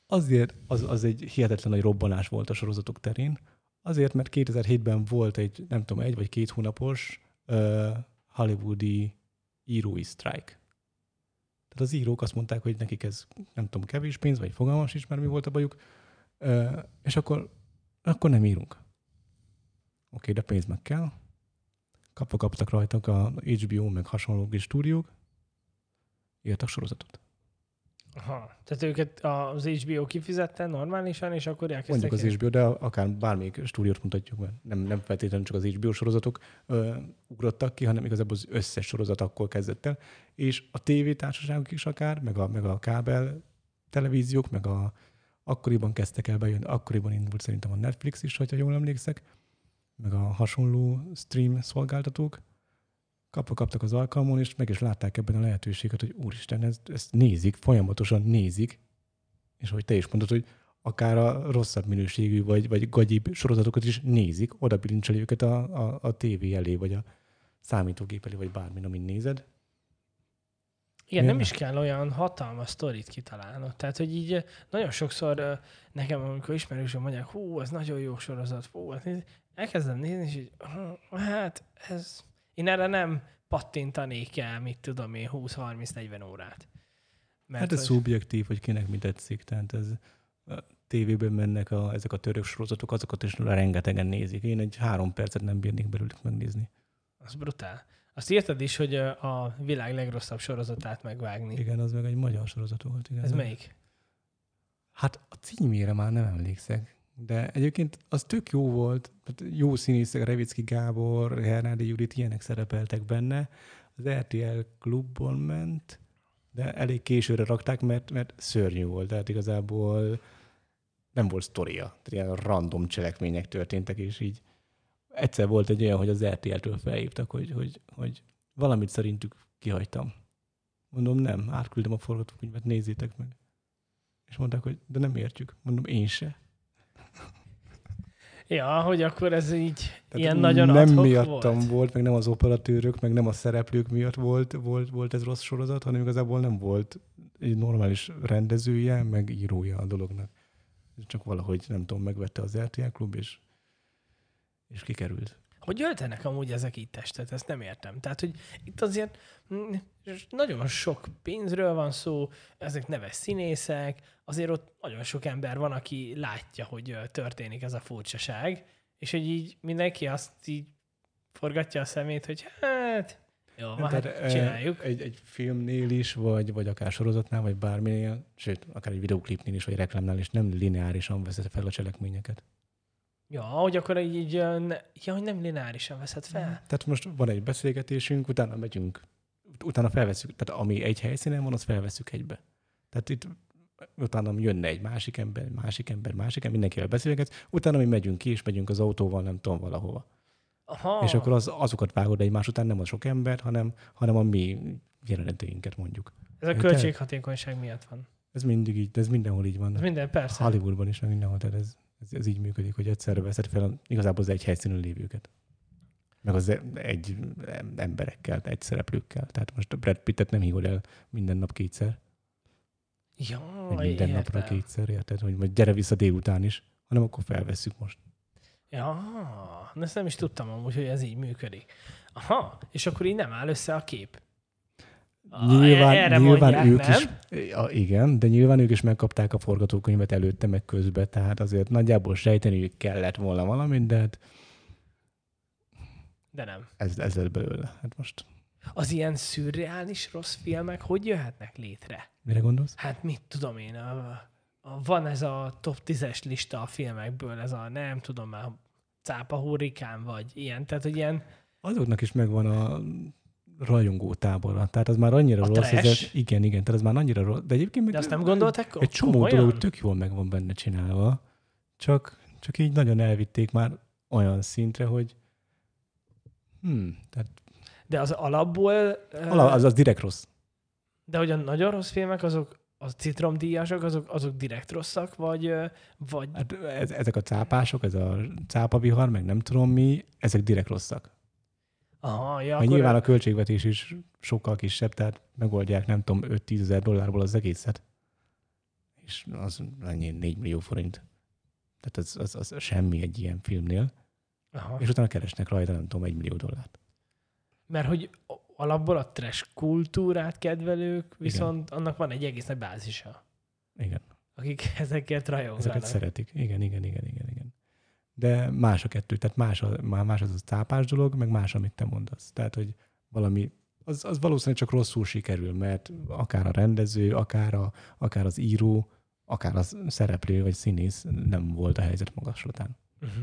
azért az, az egy hihetetlen nagy robbanás volt a sorozatok terén, azért, mert 2007-ben volt egy, nem tudom, egy vagy két hónapos uh, hollywoodi írói sztrájk. Tehát az írók azt mondták, hogy nekik ez nem tudom, kevés pénz, vagy fogalmas is, mert mi volt a bajuk, uh, és akkor, akkor nem írunk. Oké, de pénz meg kell. Kapva kaptak rajtak a HBO, meg hasonló kis stúdiók, írtak sorozatot. Aha. Tehát őket az HBO kifizette normálisan, és akkor elkezdtek... Mondjuk az HBO, de akár bármelyik stúdiót mutatjuk, mert nem, nem feltétlenül csak az HBO sorozatok ö, ugrottak ki, hanem igazából az összes sorozat akkor kezdett el. És a tévétársaságok is akár, meg a, meg a kábel televíziók, meg a akkoriban kezdtek el bejönni, akkoriban indult szerintem a Netflix is, hogyha jól emlékszek, meg a hasonló stream szolgáltatók, kapva kaptak az alkalmon, és meg is látták ebben a lehetőséget, hogy úristen, ezt, ezt nézik, folyamatosan nézik, és hogy te is mondod, hogy akár a rosszabb minőségű, vagy, vagy gagyibb sorozatokat is nézik, oda bilincseli őket a, a, a tévé elé, vagy a számítógép elé, vagy bármin, amin nézed. Igen, Miért nem ne? is kell olyan hatalmas sztorit kitalálnod. Tehát, hogy így nagyon sokszor nekem, amikor ismerősöm mondják, hú, ez nagyon jó sorozat, hú, hát elkezdem nézni, és így, hm, hát ez, én erre nem pattintanék el, mit tudom én, 20-30-40 órát. Mert hát ez hogy- szubjektív, hogy kinek mi tetszik, tehát ez a tévében mennek a, ezek a török sorozatok, azokat is rengetegen nézik. Én egy három percet nem bírnék belőlük megnézni. Az brutál. Azt írtad is, hogy a világ legrosszabb sorozatát megvágni. Igen, az meg egy magyar sorozat volt. Igen. Ez melyik? Hát a címére már nem emlékszek. De egyébként az tök jó volt, jó színészek, Revicki Gábor, Hernádi Judit, ilyenek szerepeltek benne. Az RTL klubból ment, de elég későre rakták, mert, mert szörnyű volt. Tehát igazából nem volt sztoria. Tehát ilyen random cselekmények történtek, és így egyszer volt egy olyan, hogy az RTL-től felhívtak, hogy, hogy, hogy valamit szerintük kihagytam. Mondom, nem, átküldöm a forgatókönyvet, nézzétek meg. És mondták, hogy de nem értjük. Mondom, én se. Ja, hogy akkor ez így Tehát ilyen nagyon nem miattam volt. volt. meg nem az operatőrök, meg nem a szereplők miatt volt, volt, volt ez rossz sorozat, hanem igazából nem volt egy normális rendezője, meg írója a dolognak. Csak valahogy, nem tudom, megvette az RTL klub, és, és kikerült. Hogy öltenek amúgy ezek itt testet, ezt nem értem. Tehát, hogy itt azért mm, nagyon sok pénzről van szó, ezek neves színészek, azért ott nagyon sok ember van, aki látja, hogy történik ez a furcsaság, és hogy így mindenki azt így forgatja a szemét, hogy hát, Jó, Tehát, hát eh, csináljuk. Egy, egy filmnél is, vagy, vagy akár sorozatnál, vagy bárminél, sőt, akár egy videoklipnél is, vagy reklámnál is nem lineárisan veszed fel a cselekményeket. Ja, hogy akkor így, így ja, hogy nem lineárisan veszed fel. Tehát most van egy beszélgetésünk, utána megyünk, ut- utána felveszünk, tehát ami egy helyszínen van, azt felveszünk egybe. Tehát itt utána jönne egy másik ember, másik ember, másik ember, mindenkivel beszélgetsz, utána mi megyünk ki, és megyünk az autóval, nem tudom, valahova. Aha. És akkor az, azokat vágod egymás után, nem a sok ember, hanem, hanem a mi jeleneteinket mondjuk. Ez a költséghatékonyság miatt van. Ez mindig így, ez mindenhol így van. Ez minden, persze. Hollywoodban is, meg mindenhol, tehát ez, ez, ez így működik, hogy egyszerre veszed fel igazából az egy helyszínen lévőket. Meg az egy em- emberekkel, egy szereplőkkel. Tehát most a Brad Pittet nem hívod el minden nap kétszer, Ja, vagy minden napra értem. kétszer, érted? Hogy vagy gyere vissza délután is, hanem akkor felvesszük most. Ja, ezt nem is tudtam amúgy, hogy ez így működik. Aha, és akkor így nem áll össze a kép. Nyilván, erre nyilván mondják, ők nem? is, ja, igen, de nyilván ők is megkapták a forgatókönyvet előtte, meg közben, tehát azért nagyjából sejteniük kellett volna valamit, de hát De nem. ez, ez lett belőle. Hát most Az ilyen szürreális rossz filmek hogy jöhetnek létre? mire gondolsz? Hát mit tudom én, a, a, van ez a top 10-es lista a filmekből, ez a nem tudom már, cápa hurrikán vagy ilyen, tehát hogy ilyen, Azoknak is megvan a rajongó tábora. Tehát az már annyira A rossz. Ez, igen, igen, tehát az már annyira rossz. De egyébként meg de azt nem gondolták egy csomó komolyan? dolog tök jól meg van benne csinálva. Csak, csak így nagyon elvitték már olyan szintre, hogy hmm, tehát De az alapból, ö, ala- az, az direkt rossz. de hogy a nagyon rossz filmek, azok a citromdíjasok, azok, azok direkt rosszak, vagy, vagy Hát ez, ezek a cápások, ez a cápavihar, meg nem tudom mi, ezek direkt rosszak. Aha, ja, Mert akkor nyilván a költségvetés is sokkal kisebb, tehát megoldják nem tudom 5-10 ezer dollárból az egészet. És az annyi 4 millió forint. Tehát az, az, az semmi egy ilyen filmnél. aha. És utána keresnek rajta nem tudom 1 millió dollárt. Mert hogy alapból a trash kultúrát kedvelők, viszont annak van egy egész nagy bázisa, Igen, akik ezekért rajonganak. ezeket szeretik. Igen, igen, igen, igen, igen. De más a kettő, tehát más, a, má- más az a cápás dolog, meg más, amit te mondasz. Tehát, hogy valami, az, az valószínűleg csak rosszul sikerül, mert akár a rendező, akár, a, akár az író, akár az szereplő vagy színész nem volt a helyzet magaslatán. Uh-huh.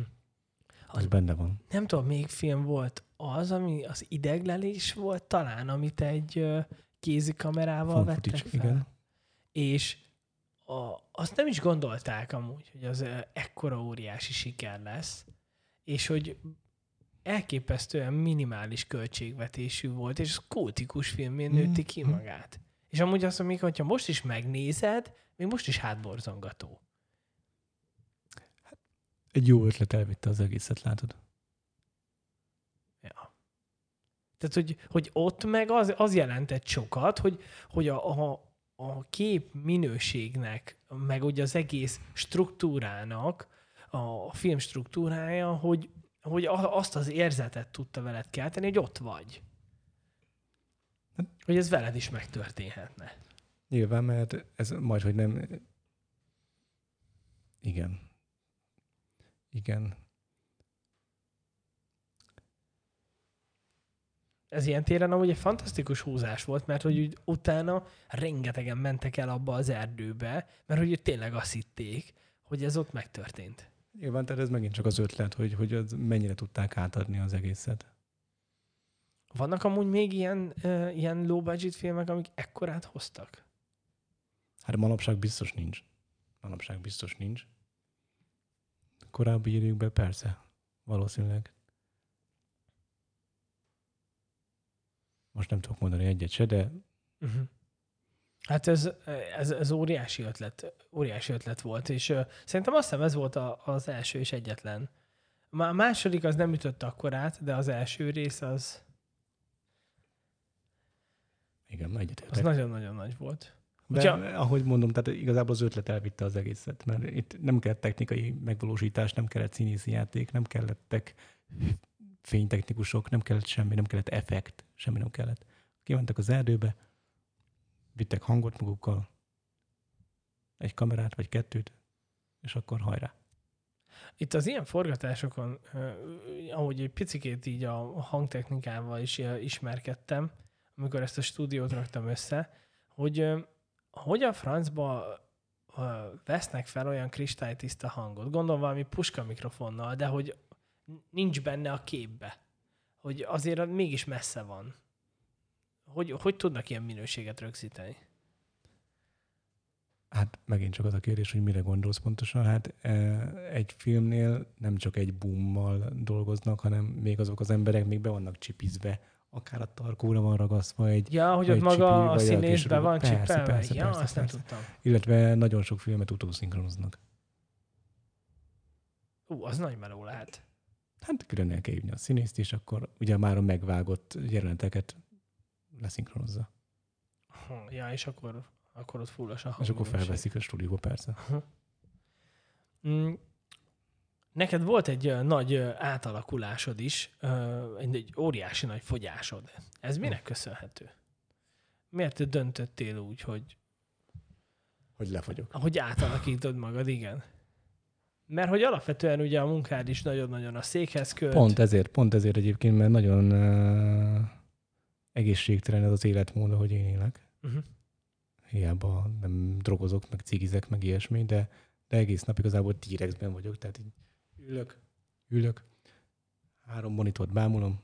Az benne van. Nem tudom, még film volt az, ami az ideglelés volt talán, amit egy ö, kézi kamerával Found vettek footage, fel. igen. És a, azt nem is gondolták amúgy, hogy az ö, ekkora óriási siker lesz, és hogy elképesztően minimális költségvetésű volt, és kultikus filmén nőtti ki Mhm. magát. És amúgy azt mondom, hogyha most is megnézed, még most is hátborzongató. Egy jó ötlet elvitte az egészet, látod? Ja. Tehát, hogy, hogy ott meg az, az jelentett sokat, hogy, hogy a, a, a kép minőségnek, meg ugye az egész struktúrának, a film struktúrája, hogy, hogy azt az érzetet tudta veled kelteni, hogy ott vagy. Hogy ez veled is megtörténhetne. Nyilván, mert ez majd, hogy nem... Igen. Igen. Ez ilyen téren amúgy egy fantasztikus húzás volt, mert hogy úgy utána rengetegen mentek el abba az erdőbe, mert hogy tényleg azt hitték, hogy ez ott megtörtént. Nyilván, tehát ez megint csak az ötlet, hogy, hogy az mennyire tudták átadni az egészet. Vannak amúgy még ilyen, uh, ilyen low budget filmek, amik ekkorát hoztak? Hát manapság biztos nincs. Manapság biztos nincs. Korábbi időkben persze. Valószínűleg. Most nem tudok mondani egyet se, de Uh-huh. Hát ez, ez, ez óriási ötlet, óriási ötlet volt, és uh, szerintem azt hiszem ez volt a, az első és egyetlen. A második az nem ütött akkorát, de az első rész az, igen, az egyetértek. nagyon-nagyon nagy volt. De Hogyha- ahogy mondom, tehát igazából az ötlet elvitte az egészet, mert itt nem kellett technikai megvalósítás, nem kellett színészi játék, nem kellettek fénytechnikusok, nem kellett semmi, nem kellett effekt, semmi nem kellett. Kimentek az erdőbe, vittek hangot magukkal, egy kamerát vagy kettőt, és akkor hajrá. Itt az ilyen forgatásokon, ahogy egy picikét így a hangtechnikával is ismerkedtem, amikor ezt a stúdiót raktam össze, hogy hogy a francba vesznek fel olyan kristálytiszta hangot. Gondolom valami puska mikrofonnal, de hogy nincs benne a képbe. Hogy azért mégis messze van. Hogy, hogy tudnak ilyen minőséget rögzíteni? Hát megint csak az a kérdés, hogy mire gondolsz pontosan. Hát e, egy filmnél nem csak egy boommal dolgoznak, hanem még azok az emberek még be vannak csipizve, akár a tarkóra van ragasztva egy Ja, hogy ott maga a színész be van persze, csipelve? Persze, ja, persze, azt persze. nem tudtam. Illetve nagyon sok filmet utószinkronoznak. Ú, az nagy meló lehet. Hát külön el kell hívni a színészt, és akkor ugye már a megvágott jeleneteket leszinkronozza. Ja, és akkor akkor ott fullos a És akkor felveszik a stúdióba, persze. Mm. Neked volt egy nagy átalakulásod is, egy óriási nagy fogyásod. Ez minek köszönhető? Miért döntöttél úgy, hogy... Hogy lefagyok. Hogy átalakítod magad, igen. Mert hogy alapvetően ugye a munkád is nagyon-nagyon a székhez költ. Pont ezért, pont ezért egyébként, mert nagyon uh, egészségtelen ez az életmód, hogy én élek. Uh-huh hiába nem drogozok, meg cigizek, meg ilyesmi, de, de egész nap igazából T-rexben vagyok, tehát így ülök, ülök, három monitort bámulom,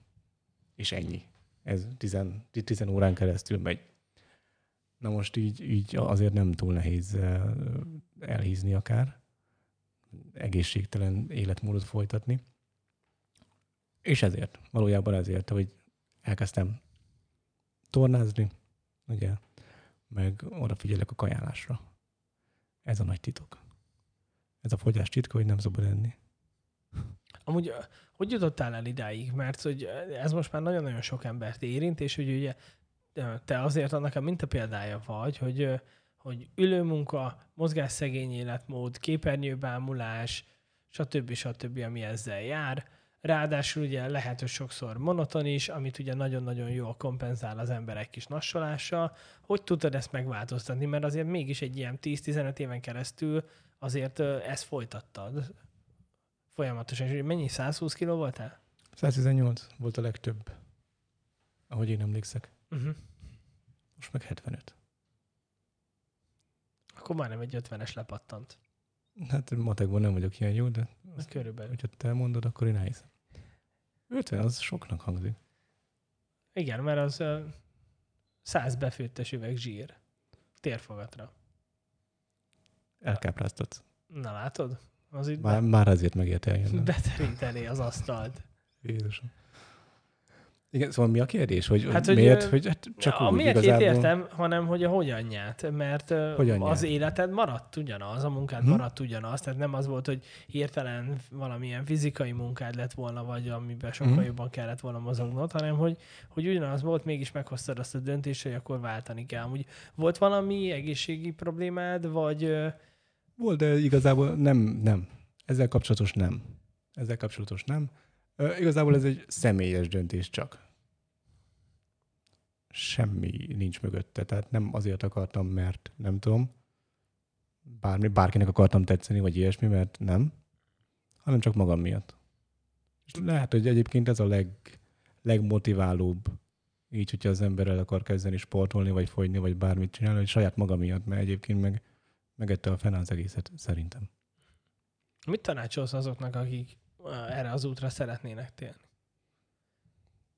és ennyi. Ez tizen, tizen órán keresztül megy. Na most így, így azért nem túl nehéz elhízni akár, egészségtelen életmódot folytatni. És ezért, valójában ezért, hogy elkezdtem tornázni, ugye meg odafigyelek a kajálásra. Ez a nagy titok. Ez a fogyás titka, hogy nem szabad enni. Amúgy, hogy jutottál el idáig? Mert hogy ez most már nagyon-nagyon sok embert érint, és hogy ugye te azért annak a mintapéldája vagy, hogy, hogy ülőmunka, mozgásszegény életmód, képernyőbámulás, stb. stb. ami ezzel jár Ráadásul ugye lehet, hogy sokszor monoton is, amit ugye nagyon-nagyon jól kompenzál az emberek kis nassolással. Hogy tudtad ezt megváltoztatni? Mert azért mégis egy ilyen 10-15 éven keresztül azért ezt folytattad folyamatosan. És mennyi? 120 kiló voltál? 118 volt a legtöbb, ahogy én emlékszek. Uh-huh. Most meg 75. Akkor majdnem egy 50-es lepattant. Hát matekban nem vagyok ilyen jó, de azt, körülbelül. hogyha te mondod, akkor én elhiszem. 50 az soknak hangzik. Igen, mert az uh, 100 befőttes üveg zsír. Térfogatra. Elkápráztatsz. Na látod? Az itt már, be... már azért megért eljönni. Beterinteni az asztalt. Jézusom. Igen, szóval mi a kérdés? Hogy, hát, hogy miért? Hogy, hát csak a úgy, miért igazából... értem, hanem hogy a hogyanját. Mert hogyanját? az életed maradt ugyanaz, a munkád hmm. maradt ugyanaz. Tehát nem az volt, hogy hirtelen valamilyen fizikai munkád lett volna, vagy amiben sokkal hmm. jobban kellett volna mozognod, hanem hogy, hogy ugyanaz volt, mégis meghoztad azt a döntést, hogy akkor váltani kell. Úgy volt valami egészségi problémád, vagy... Volt, de igazából nem, nem. Ezzel kapcsolatos nem. Ezzel kapcsolatos nem. Igazából ez egy személyes döntés csak semmi nincs mögötte. Tehát nem azért akartam, mert nem tudom, bármi, bárkinek akartam tetszeni, vagy ilyesmi, mert nem, hanem csak magam miatt. És lehet, hogy egyébként ez a leg, legmotiválóbb, így, hogyha az ember el akar kezdeni sportolni, vagy fogyni, vagy bármit csinálni, hogy saját maga miatt, mert egyébként meg megette a fenn az egészet, szerintem. Mit tanácsolsz azoknak, akik erre az útra szeretnének térni?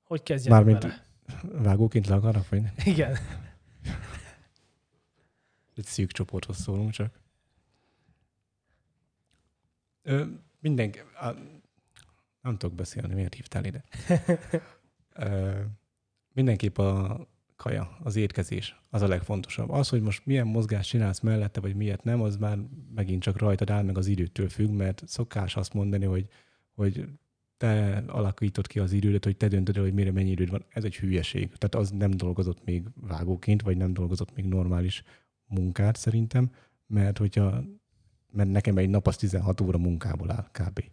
Hogy kezdjenek Mármint, vele? Vágóként le akarnak fogyni? Igen. Egy szűk csoporthoz szólunk csak. Ö, mindenki... A, nem tudok beszélni, miért hívtál ide? Ö, mindenképp a kaja, az étkezés, az a legfontosabb. Az, hogy most milyen mozgást csinálsz mellette, vagy miért nem, az már megint csak rajtad áll, meg az időtől függ, mert szokás azt mondani, hogy, hogy te alakítod ki az idődet, hogy te döntöd el, hogy mire mennyi időd van. Ez egy hülyeség. Tehát az nem dolgozott még vágóként, vagy nem dolgozott még normális munkát szerintem, mert hogyha mert nekem egy nap az 16 óra munkából áll kb.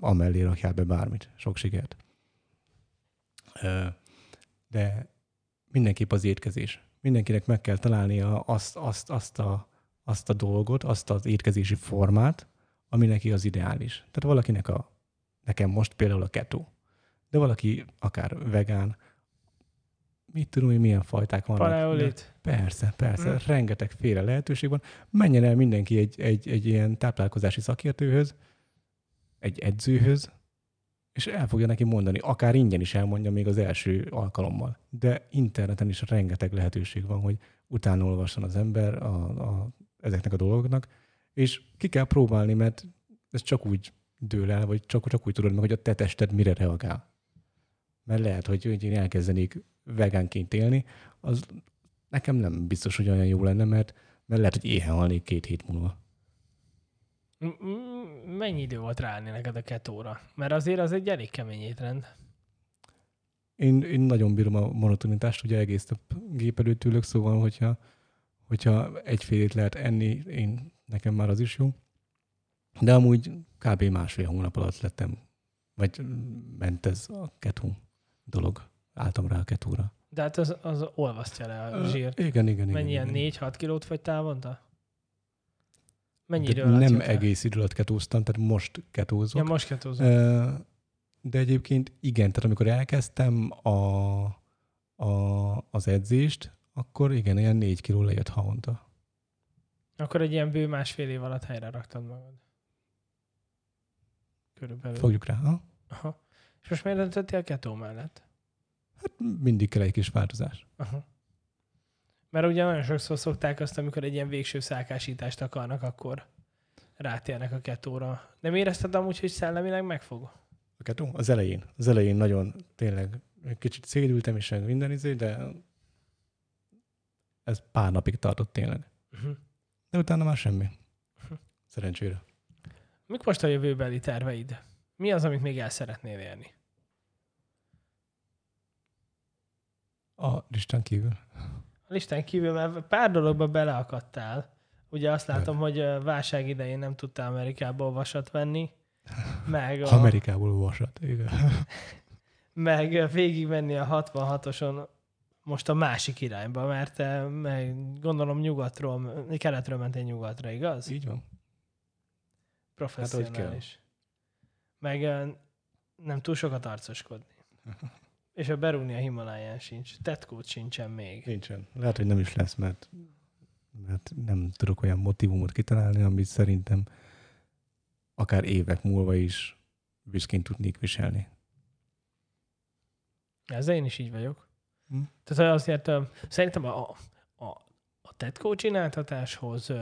Amellé rakjál be bármit. Sok sikert. De mindenképp az étkezés. Mindenkinek meg kell találnia azt, azt, azt, a, azt a dolgot, azt az étkezési formát, ami neki az ideális. Tehát valakinek a, nekem most például a keto, de valaki akár vegán, mit tudom hogy milyen fajták vannak. Paleolit. Persze, persze, Mm. rengeteg féle lehetőség van. Menjen el mindenki egy, egy, egy ilyen táplálkozási szakértőhöz, egy edzőhöz, és el fogja neki mondani, akár ingyen is elmondja még az első alkalommal. De interneten is rengeteg lehetőség van, hogy utána olvasson az ember a, a, ezeknek a dolgoknak, és ki kell próbálni, mert ez csak úgy dől el, vagy csak, csak úgy tudod meg, hogy a te tested mire reagál. Mert lehet, hogy, én elkezdenék vegánként élni, az nekem nem biztos, hogy olyan jó lenne, mert, mert lehet, hogy éhen halnék két hét múlva. Mennyi idő volt ráállni neked a ketóra? Mert azért az egy elég kemény étrend. Én, én nagyon bírom a monotonitást, ugye egész több gép előtt ülök, szóval hogyha, hogyha egyfélét lehet enni, én, nekem már az is jó. De amúgy kb. másfél hónap alatt lettem, vagy ment ez a keto dolog. Álltam rá a ketóra. De hát az, az olvasztja le a zsírt. Igen, igen, igen. Mennyi ilyen igen. 4-6 kilót fogytál havonta? Mennyi idő alatt nem egész idő alatt ketóztam, tehát most ketózok. Ja, most ketózom. Ö, De egyébként igen, tehát amikor elkezdtem a, a, az edzést, akkor igen, ilyen négy kiló lejött havonta. Akkor egy ilyen bő másfél év alatt helyre raktad magad. Körülbelül. Fogjuk rá, ha? Aha. És most miért döntöttél ketó mellett? Hát mindig kell egy kis változás. Aha. Mert ugye nagyon sokszor szokták azt, amikor egy ilyen végső szálkásítást akarnak, akkor rátérnek a ketóra. Nem érezted amúgy, hogy szellemileg megfog? A ketó? Az elején. Az elején nagyon tényleg egy kicsit szédültem és minden izé, de ez pár napig tartott tényleg. Uh-huh. De utána már semmi. Szerencsére. Mik most a jövőbeli terveid? Mi az, amit még el szeretnél érni? A listán kívül. A listán kívül, mert pár dologba beleakadtál. Ugye azt látom, hogy válság idején nem tudtál Amerikából vasat venni, meg, a, Amerikából vasat. Igen. meg végigmenni a 66-oson most a másik irányba, mert te meg gondolom nyugatról, keletről mentél nyugatra, igaz? Így van. Professzionális. meg ö, nem túl sokat arcoskodni. És a berúgni a Himaláján sincs. Tetkót sincsen még. Nincsen. Lehet, hogy nem is lesz, mert, mert nem tudok olyan motivumot kitalálni, amit szerintem akár évek múlva is büszkén tudnék viselni. Ezzel én is így vagyok. Hm. Tehát azért szerintem a, a, a tetkó csináltatáshoz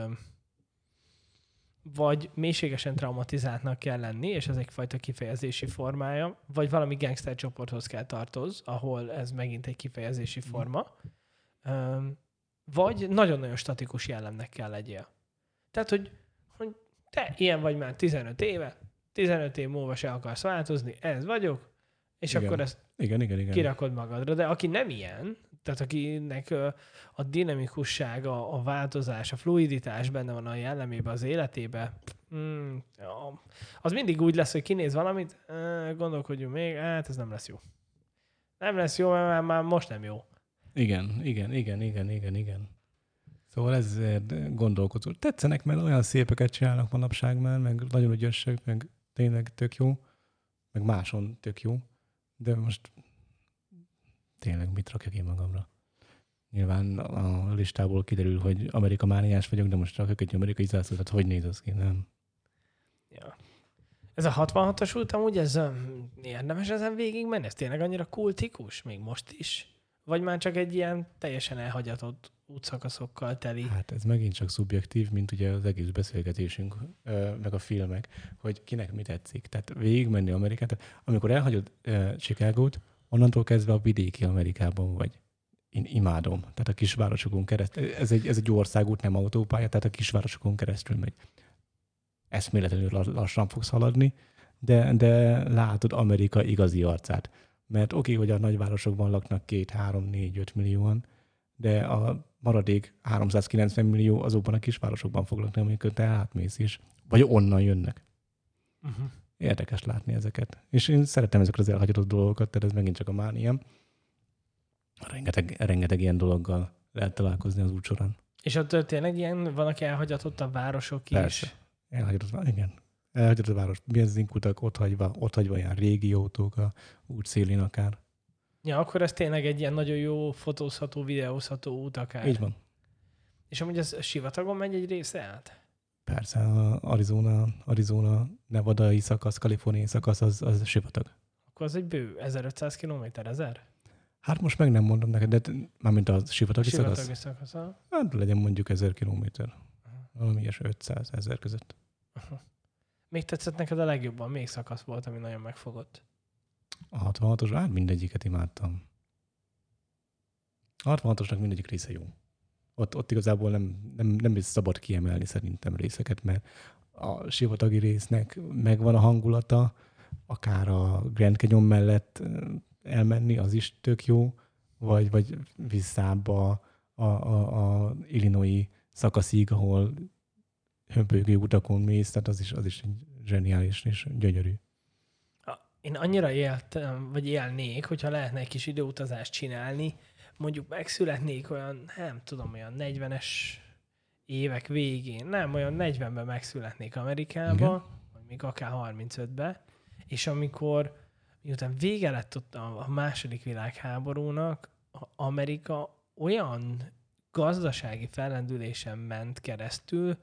vagy mélységesen traumatizáltnak kell lenni, és ez egyfajta kifejezési formája, vagy valami gangster csoporthoz kell tartoz, ahol ez megint egy kifejezési forma, Ö, vagy nagyon-nagyon statikus jellemnek kell legyél. Tehát, hogy, hogy te ilyen vagy már 15 éve, 15 év múlva se akarsz változni, ez vagyok, és Igen. akkor ezt Igen, igen, igen. kirakod magadra. De aki nem ilyen, tehát akinek a dinamikusság, a, változás, a fluiditás benne van a jellemében, az életébe, mm, az mindig úgy lesz, hogy kinéz valamit, gondolkodjunk még, hát ez nem lesz jó. Nem lesz jó, mert már, már most nem jó. Igen, igen, igen, igen, igen, igen. Szóval ezért gondolkozó. Tetszenek, mert olyan szépeket csinálnak manapság már, meg nagyon ügyesek, meg tényleg tök jó, meg máson tök jó, de most tényleg mit rakjak én magamra? Nyilván a listából kiderül, hogy Amerika mániás vagyok, de most rakok egy amerikai zászlót, tehát hogy néz az ki, nem? Ja. Ez a 66-os út amúgy ez um, érdemes ezen végig menni? Ez tényleg annyira kultikus? Még most is? Vagy már csak egy ilyen teljesen elhagyatott útszakaszokkal teli? Hát ez megint csak szubjektív, mint ugye az egész beszélgetésünk, meg a filmek, hogy kinek mi tetszik. Tehát végigmenni Amerikát, amikor elhagyod Chicagót, onnantól kezdve a vidéki Amerikában vagy. Én imádom. Tehát a kisvárosokon keresztül, ez egy, ez egy országút, nem autópálya, tehát a kisvárosokon keresztül megy. Eszméletlenül la- lassan fogsz haladni, de, de látod Amerika igazi arcát. Mert oké, okay, hogy a nagyvárosokban laknak két, három, négy, öt millióan, de a maradék 390 millió azokban a kisvárosokban fog lakni, amikor te átmész is. Vagy onnan jönnek. Uh-huh. Érdekes látni ezeket. És én szeretem ezeket az elhagyatott dolgokat, tehát ez megint csak a mániám. Rengeteg, rengeteg ilyen dologgal lehet találkozni az út során. És ott tényleg ilyen, van, aki elhagyatott a városok is. Persze. Elhagyatott, vá- igen. Elhagyod a város benzinkutak, ott hagyva, ott hagyva ilyen régi autók a út szélén akár. Ja, akkor ez tényleg egy ilyen nagyon jó fotózható, videózható út akár. Így van. És amúgy ez sivatagon megy egy része át? Persze, Arizona, Arizona, Nevadai szakasz, Kaliforniai szakasz, az, az sivatag. Akkor az egy bő 1500 km, 1000? Hát most meg nem mondom neked, de mármint a sivatagi szakasz. Sivatagi szakasz. aha. Hát legyen mondjuk 1000 kilométer. Valami ilyes 500 ezer között. Még tetszett neked a legjobban? Még szakasz volt, ami nagyon megfogott. A 66-os, hát mindegyiket imádtam. A 66-osnak mindegyik része jó. Ott, ott igazából nem, nem, nem is szabad kiemelni szerintem részeket, mert a sivatagi résznek megvan a hangulata, akár a Grand Canyon mellett elmenni, az is tök jó, vagy, vagy visszább a, a, a, a Illinois szakaszig, ahol hömpölygő utakon mész, tehát az is, az is zseniális és gyönyörű. Én annyira éltem, vagy élnék, hogyha lehetne egy kis időutazást csinálni, mondjuk megszületnék olyan, nem tudom, olyan 40-es évek végén, nem, olyan 40-ben megszületnék Amerikába, vagy még akár 35-be, és amikor, miután vége lett ott a, második világháborúnak, Amerika olyan gazdasági fellendülésen ment keresztül,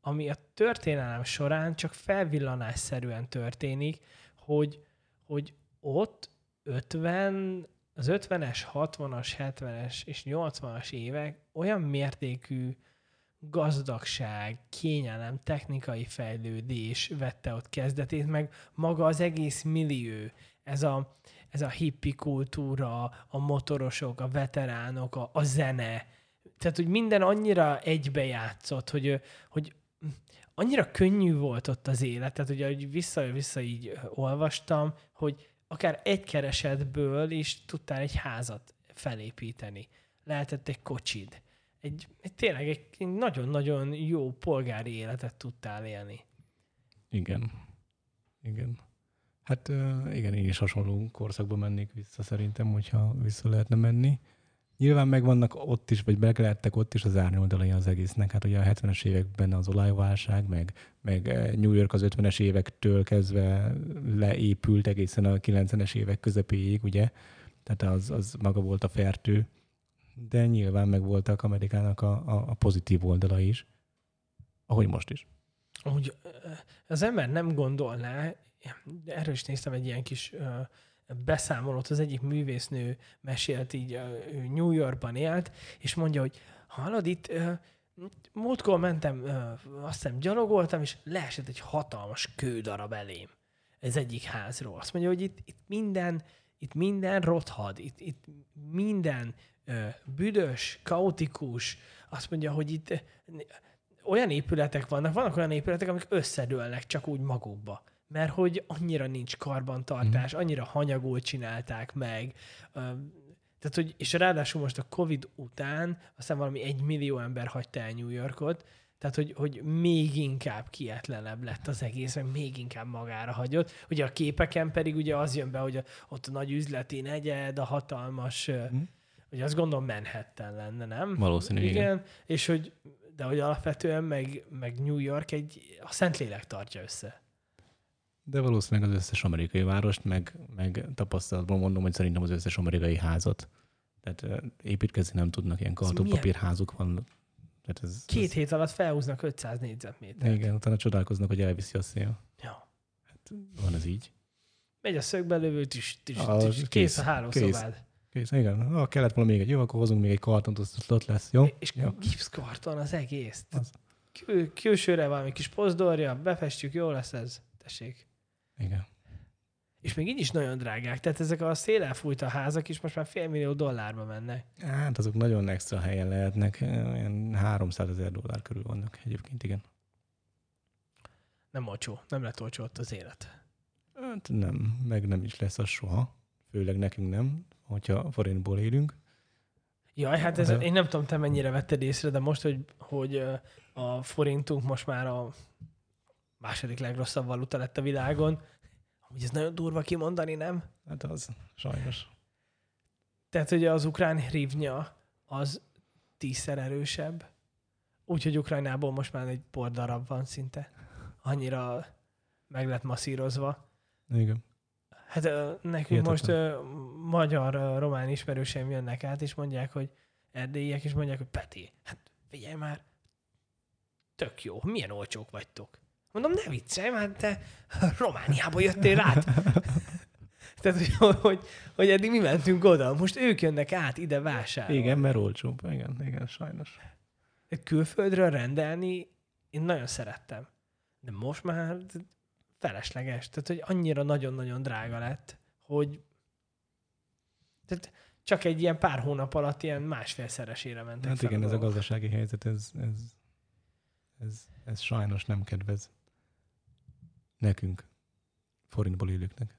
ami a történelem során csak felvillanásszerűen történik, hogy, hogy ott 50, az 50-es, 60-as, 70-es és 80-as évek olyan mértékű gazdagság, kényelem, technikai fejlődés vette ott kezdetét, meg maga az egész millió, ez a, ez a hippi kultúra, a motorosok, a veteránok, a, a zene, tehát, hogy minden annyira egybejátszott, hogy, hogy annyira könnyű volt ott az élet, tehát ugye, hogy vissza-vissza így olvastam, hogy akár egy keresetből is tudtál egy házat felépíteni. Lehetett egy kocsid. Egy, egy tényleg egy nagyon-nagyon jó polgári életet tudtál élni. Igen. Igen. Hát igen, én is hasonló korszakba mennék vissza szerintem, hogyha vissza lehetne menni. Nyilván megvannak ott is, vagy meglehettek ott is az árnyoldalai az egésznek. Hát ugye a 70-es években az olajválság, meg, meg eh, New York az 50-es évektől kezdve leépült egészen a 90-es évek közepéig, ugye? Tehát az, az maga volt a fertő. De nyilván meg voltak Amerikának a, a, a pozitív oldala is. Ahogy most is. Úgy ö, az ember nem gondolná, de erről is néztem egy ilyen kis ö, beszámolót, az egyik művésznő mesélt így, ő New Yorkban élt, és mondja, hogy hallod, itt múltkor mentem, azt hiszem gyalogoltam, és leesett egy hatalmas kődarab elém. Ez egyik házról. Azt mondja, hogy itt, itt minden, itt minden rothad, itt, itt minden ö, büdös, kaotikus. Azt mondja, hogy itt olyan épületek vannak, vannak olyan épületek, amik összedőlnek csak úgy magukba. Mert hogy annyira nincs karbantartás, annyira hanyagul csinálták meg. Tehát, hogy, és ráadásul most a Covid után aztán valami egy millió ember hagyta el New Yorkot, tehát, hogy, hogy még inkább kietlenebb lett az egész, meg még inkább magára hagyott. Ugye a képeken pedig ugye az jön be, hogy a, ott a nagy üzleti negyed, a hatalmas, Mhm. ugye azt gondolom Manhattan lenne, nem? Valószínű, igen. igen. És hogy, de hogy alapvetően meg, meg New York egy, a Szentlélek tartja össze. De valószínűleg az összes amerikai várost, meg, meg tapasztalatból mondom, hogy szerintem az összes amerikai házat. Tehát építkezni nem tudnak, ilyen kartonpapírházuk van. Tehát ez, Két ez, hét alatt felhúznak 500 négyzetmétert. Igen, utána csodálkoznak, hogy elviszi a szél. Ja. Van ez így. Megy a szögbe lövő, tüs, tüs, Az tüs, kész, kész, a három kész. szobád. Kész, igen. Ha kellett volna még egy, jó, akkor hozunk még egy kartont, az ott lesz, jó? És jó. gipszkarton az egész. Az. Kül, külsőre valami kis pozdorja, befestjük, jó lesz ez. Tessék. Igen. És még így is nagyon drágák. Tehát ezek a szélen fújt a házak is most már fél millió dollárba mennek. Hát azok nagyon extra helyen lehetnek, olyan 300 ezer dollár körül vannak egyébként, igen. Nem olcsó. Nem lett olcsó ott az élet. Hát nem, meg nem is lesz az soha. Főleg nekünk nem, hogyha forintból élünk. Jaj, hát ez, De- én nem tudom, te mennyire vetted észre, de most, hogy, hogy a forintunk most már a második legrosszabb valuta lett a világon, hogy ez nagyon durva kimondani, nem? Hát az, sajnos. Tehát, hogy az ukrán hrivnya az tízszer erősebb, úgyhogy Ukrajnából most már egy pordarab van szinte. Annyira, meg lett masszírozva. Igen. Hát nekünk Hihetetlen. most ö, magyar, ö, román ismerőseim jönnek át, és mondják, hogy erdélyiek, és mondják, hogy Peti, hát figyelj már, tök jó, milyen olcsók vagytok. Mondom, ne viccelj már, te Romániából jöttél át. Tehát, hogy, hogy, hogy eddig mi mentünk oda, most ők jönnek át ide vásárolni. Igen, mert olcsóbb. Igen, igen, sajnos. Külföldről rendelni én nagyon szerettem. De most már felesleges. Tehát, hogy annyira nagyon-nagyon drága lett, hogy tehát csak egy ilyen pár hónap alatt ilyen másfélszeresére mentek Hát igen, ez a gazdasági helyzet, ez, ez, ez, ez sajnos nem kedvez nekünk, forintból élőknek.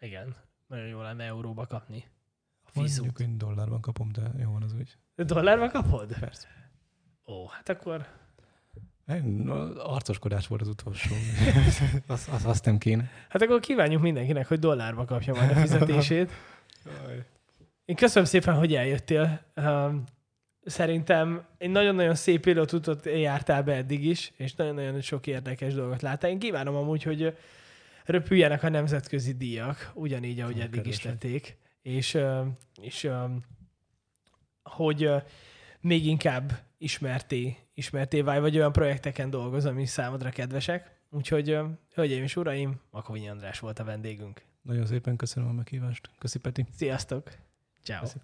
Igen. Nagyon jó lenne euróba kapni. A fizut. Mondjuk én dollárban kapom, de jó van az úgy. De dollárba kapod? Persze. Ó, hát akkor Én- Arcoskodás volt az utolsó. azt, azt, azt nem kéne. Hát akkor kívánjuk mindenkinek, hogy dollárba kapja majd a fizetését. Én köszönöm szépen, hogy eljöttél. Szerintem egy nagyon-nagyon szép életutat jártál be eddig is, és nagyon-nagyon sok érdekes dolgot láttál. Én kívánom amúgy, hogy röpüljenek a nemzetközi díjak, ugyanígy, ahogy eddig is tették, és, és hogy még inkább ismerté, ismerté válj, vagy olyan projekteken dolgoz, ami számodra kedvesek. Úgyhogy, hölgyeim és uraim, Makovényi András volt a vendégünk. Nagyon szépen köszönöm a meghívást. Köszi Peti. Sziasztok! Ciao. Köszi.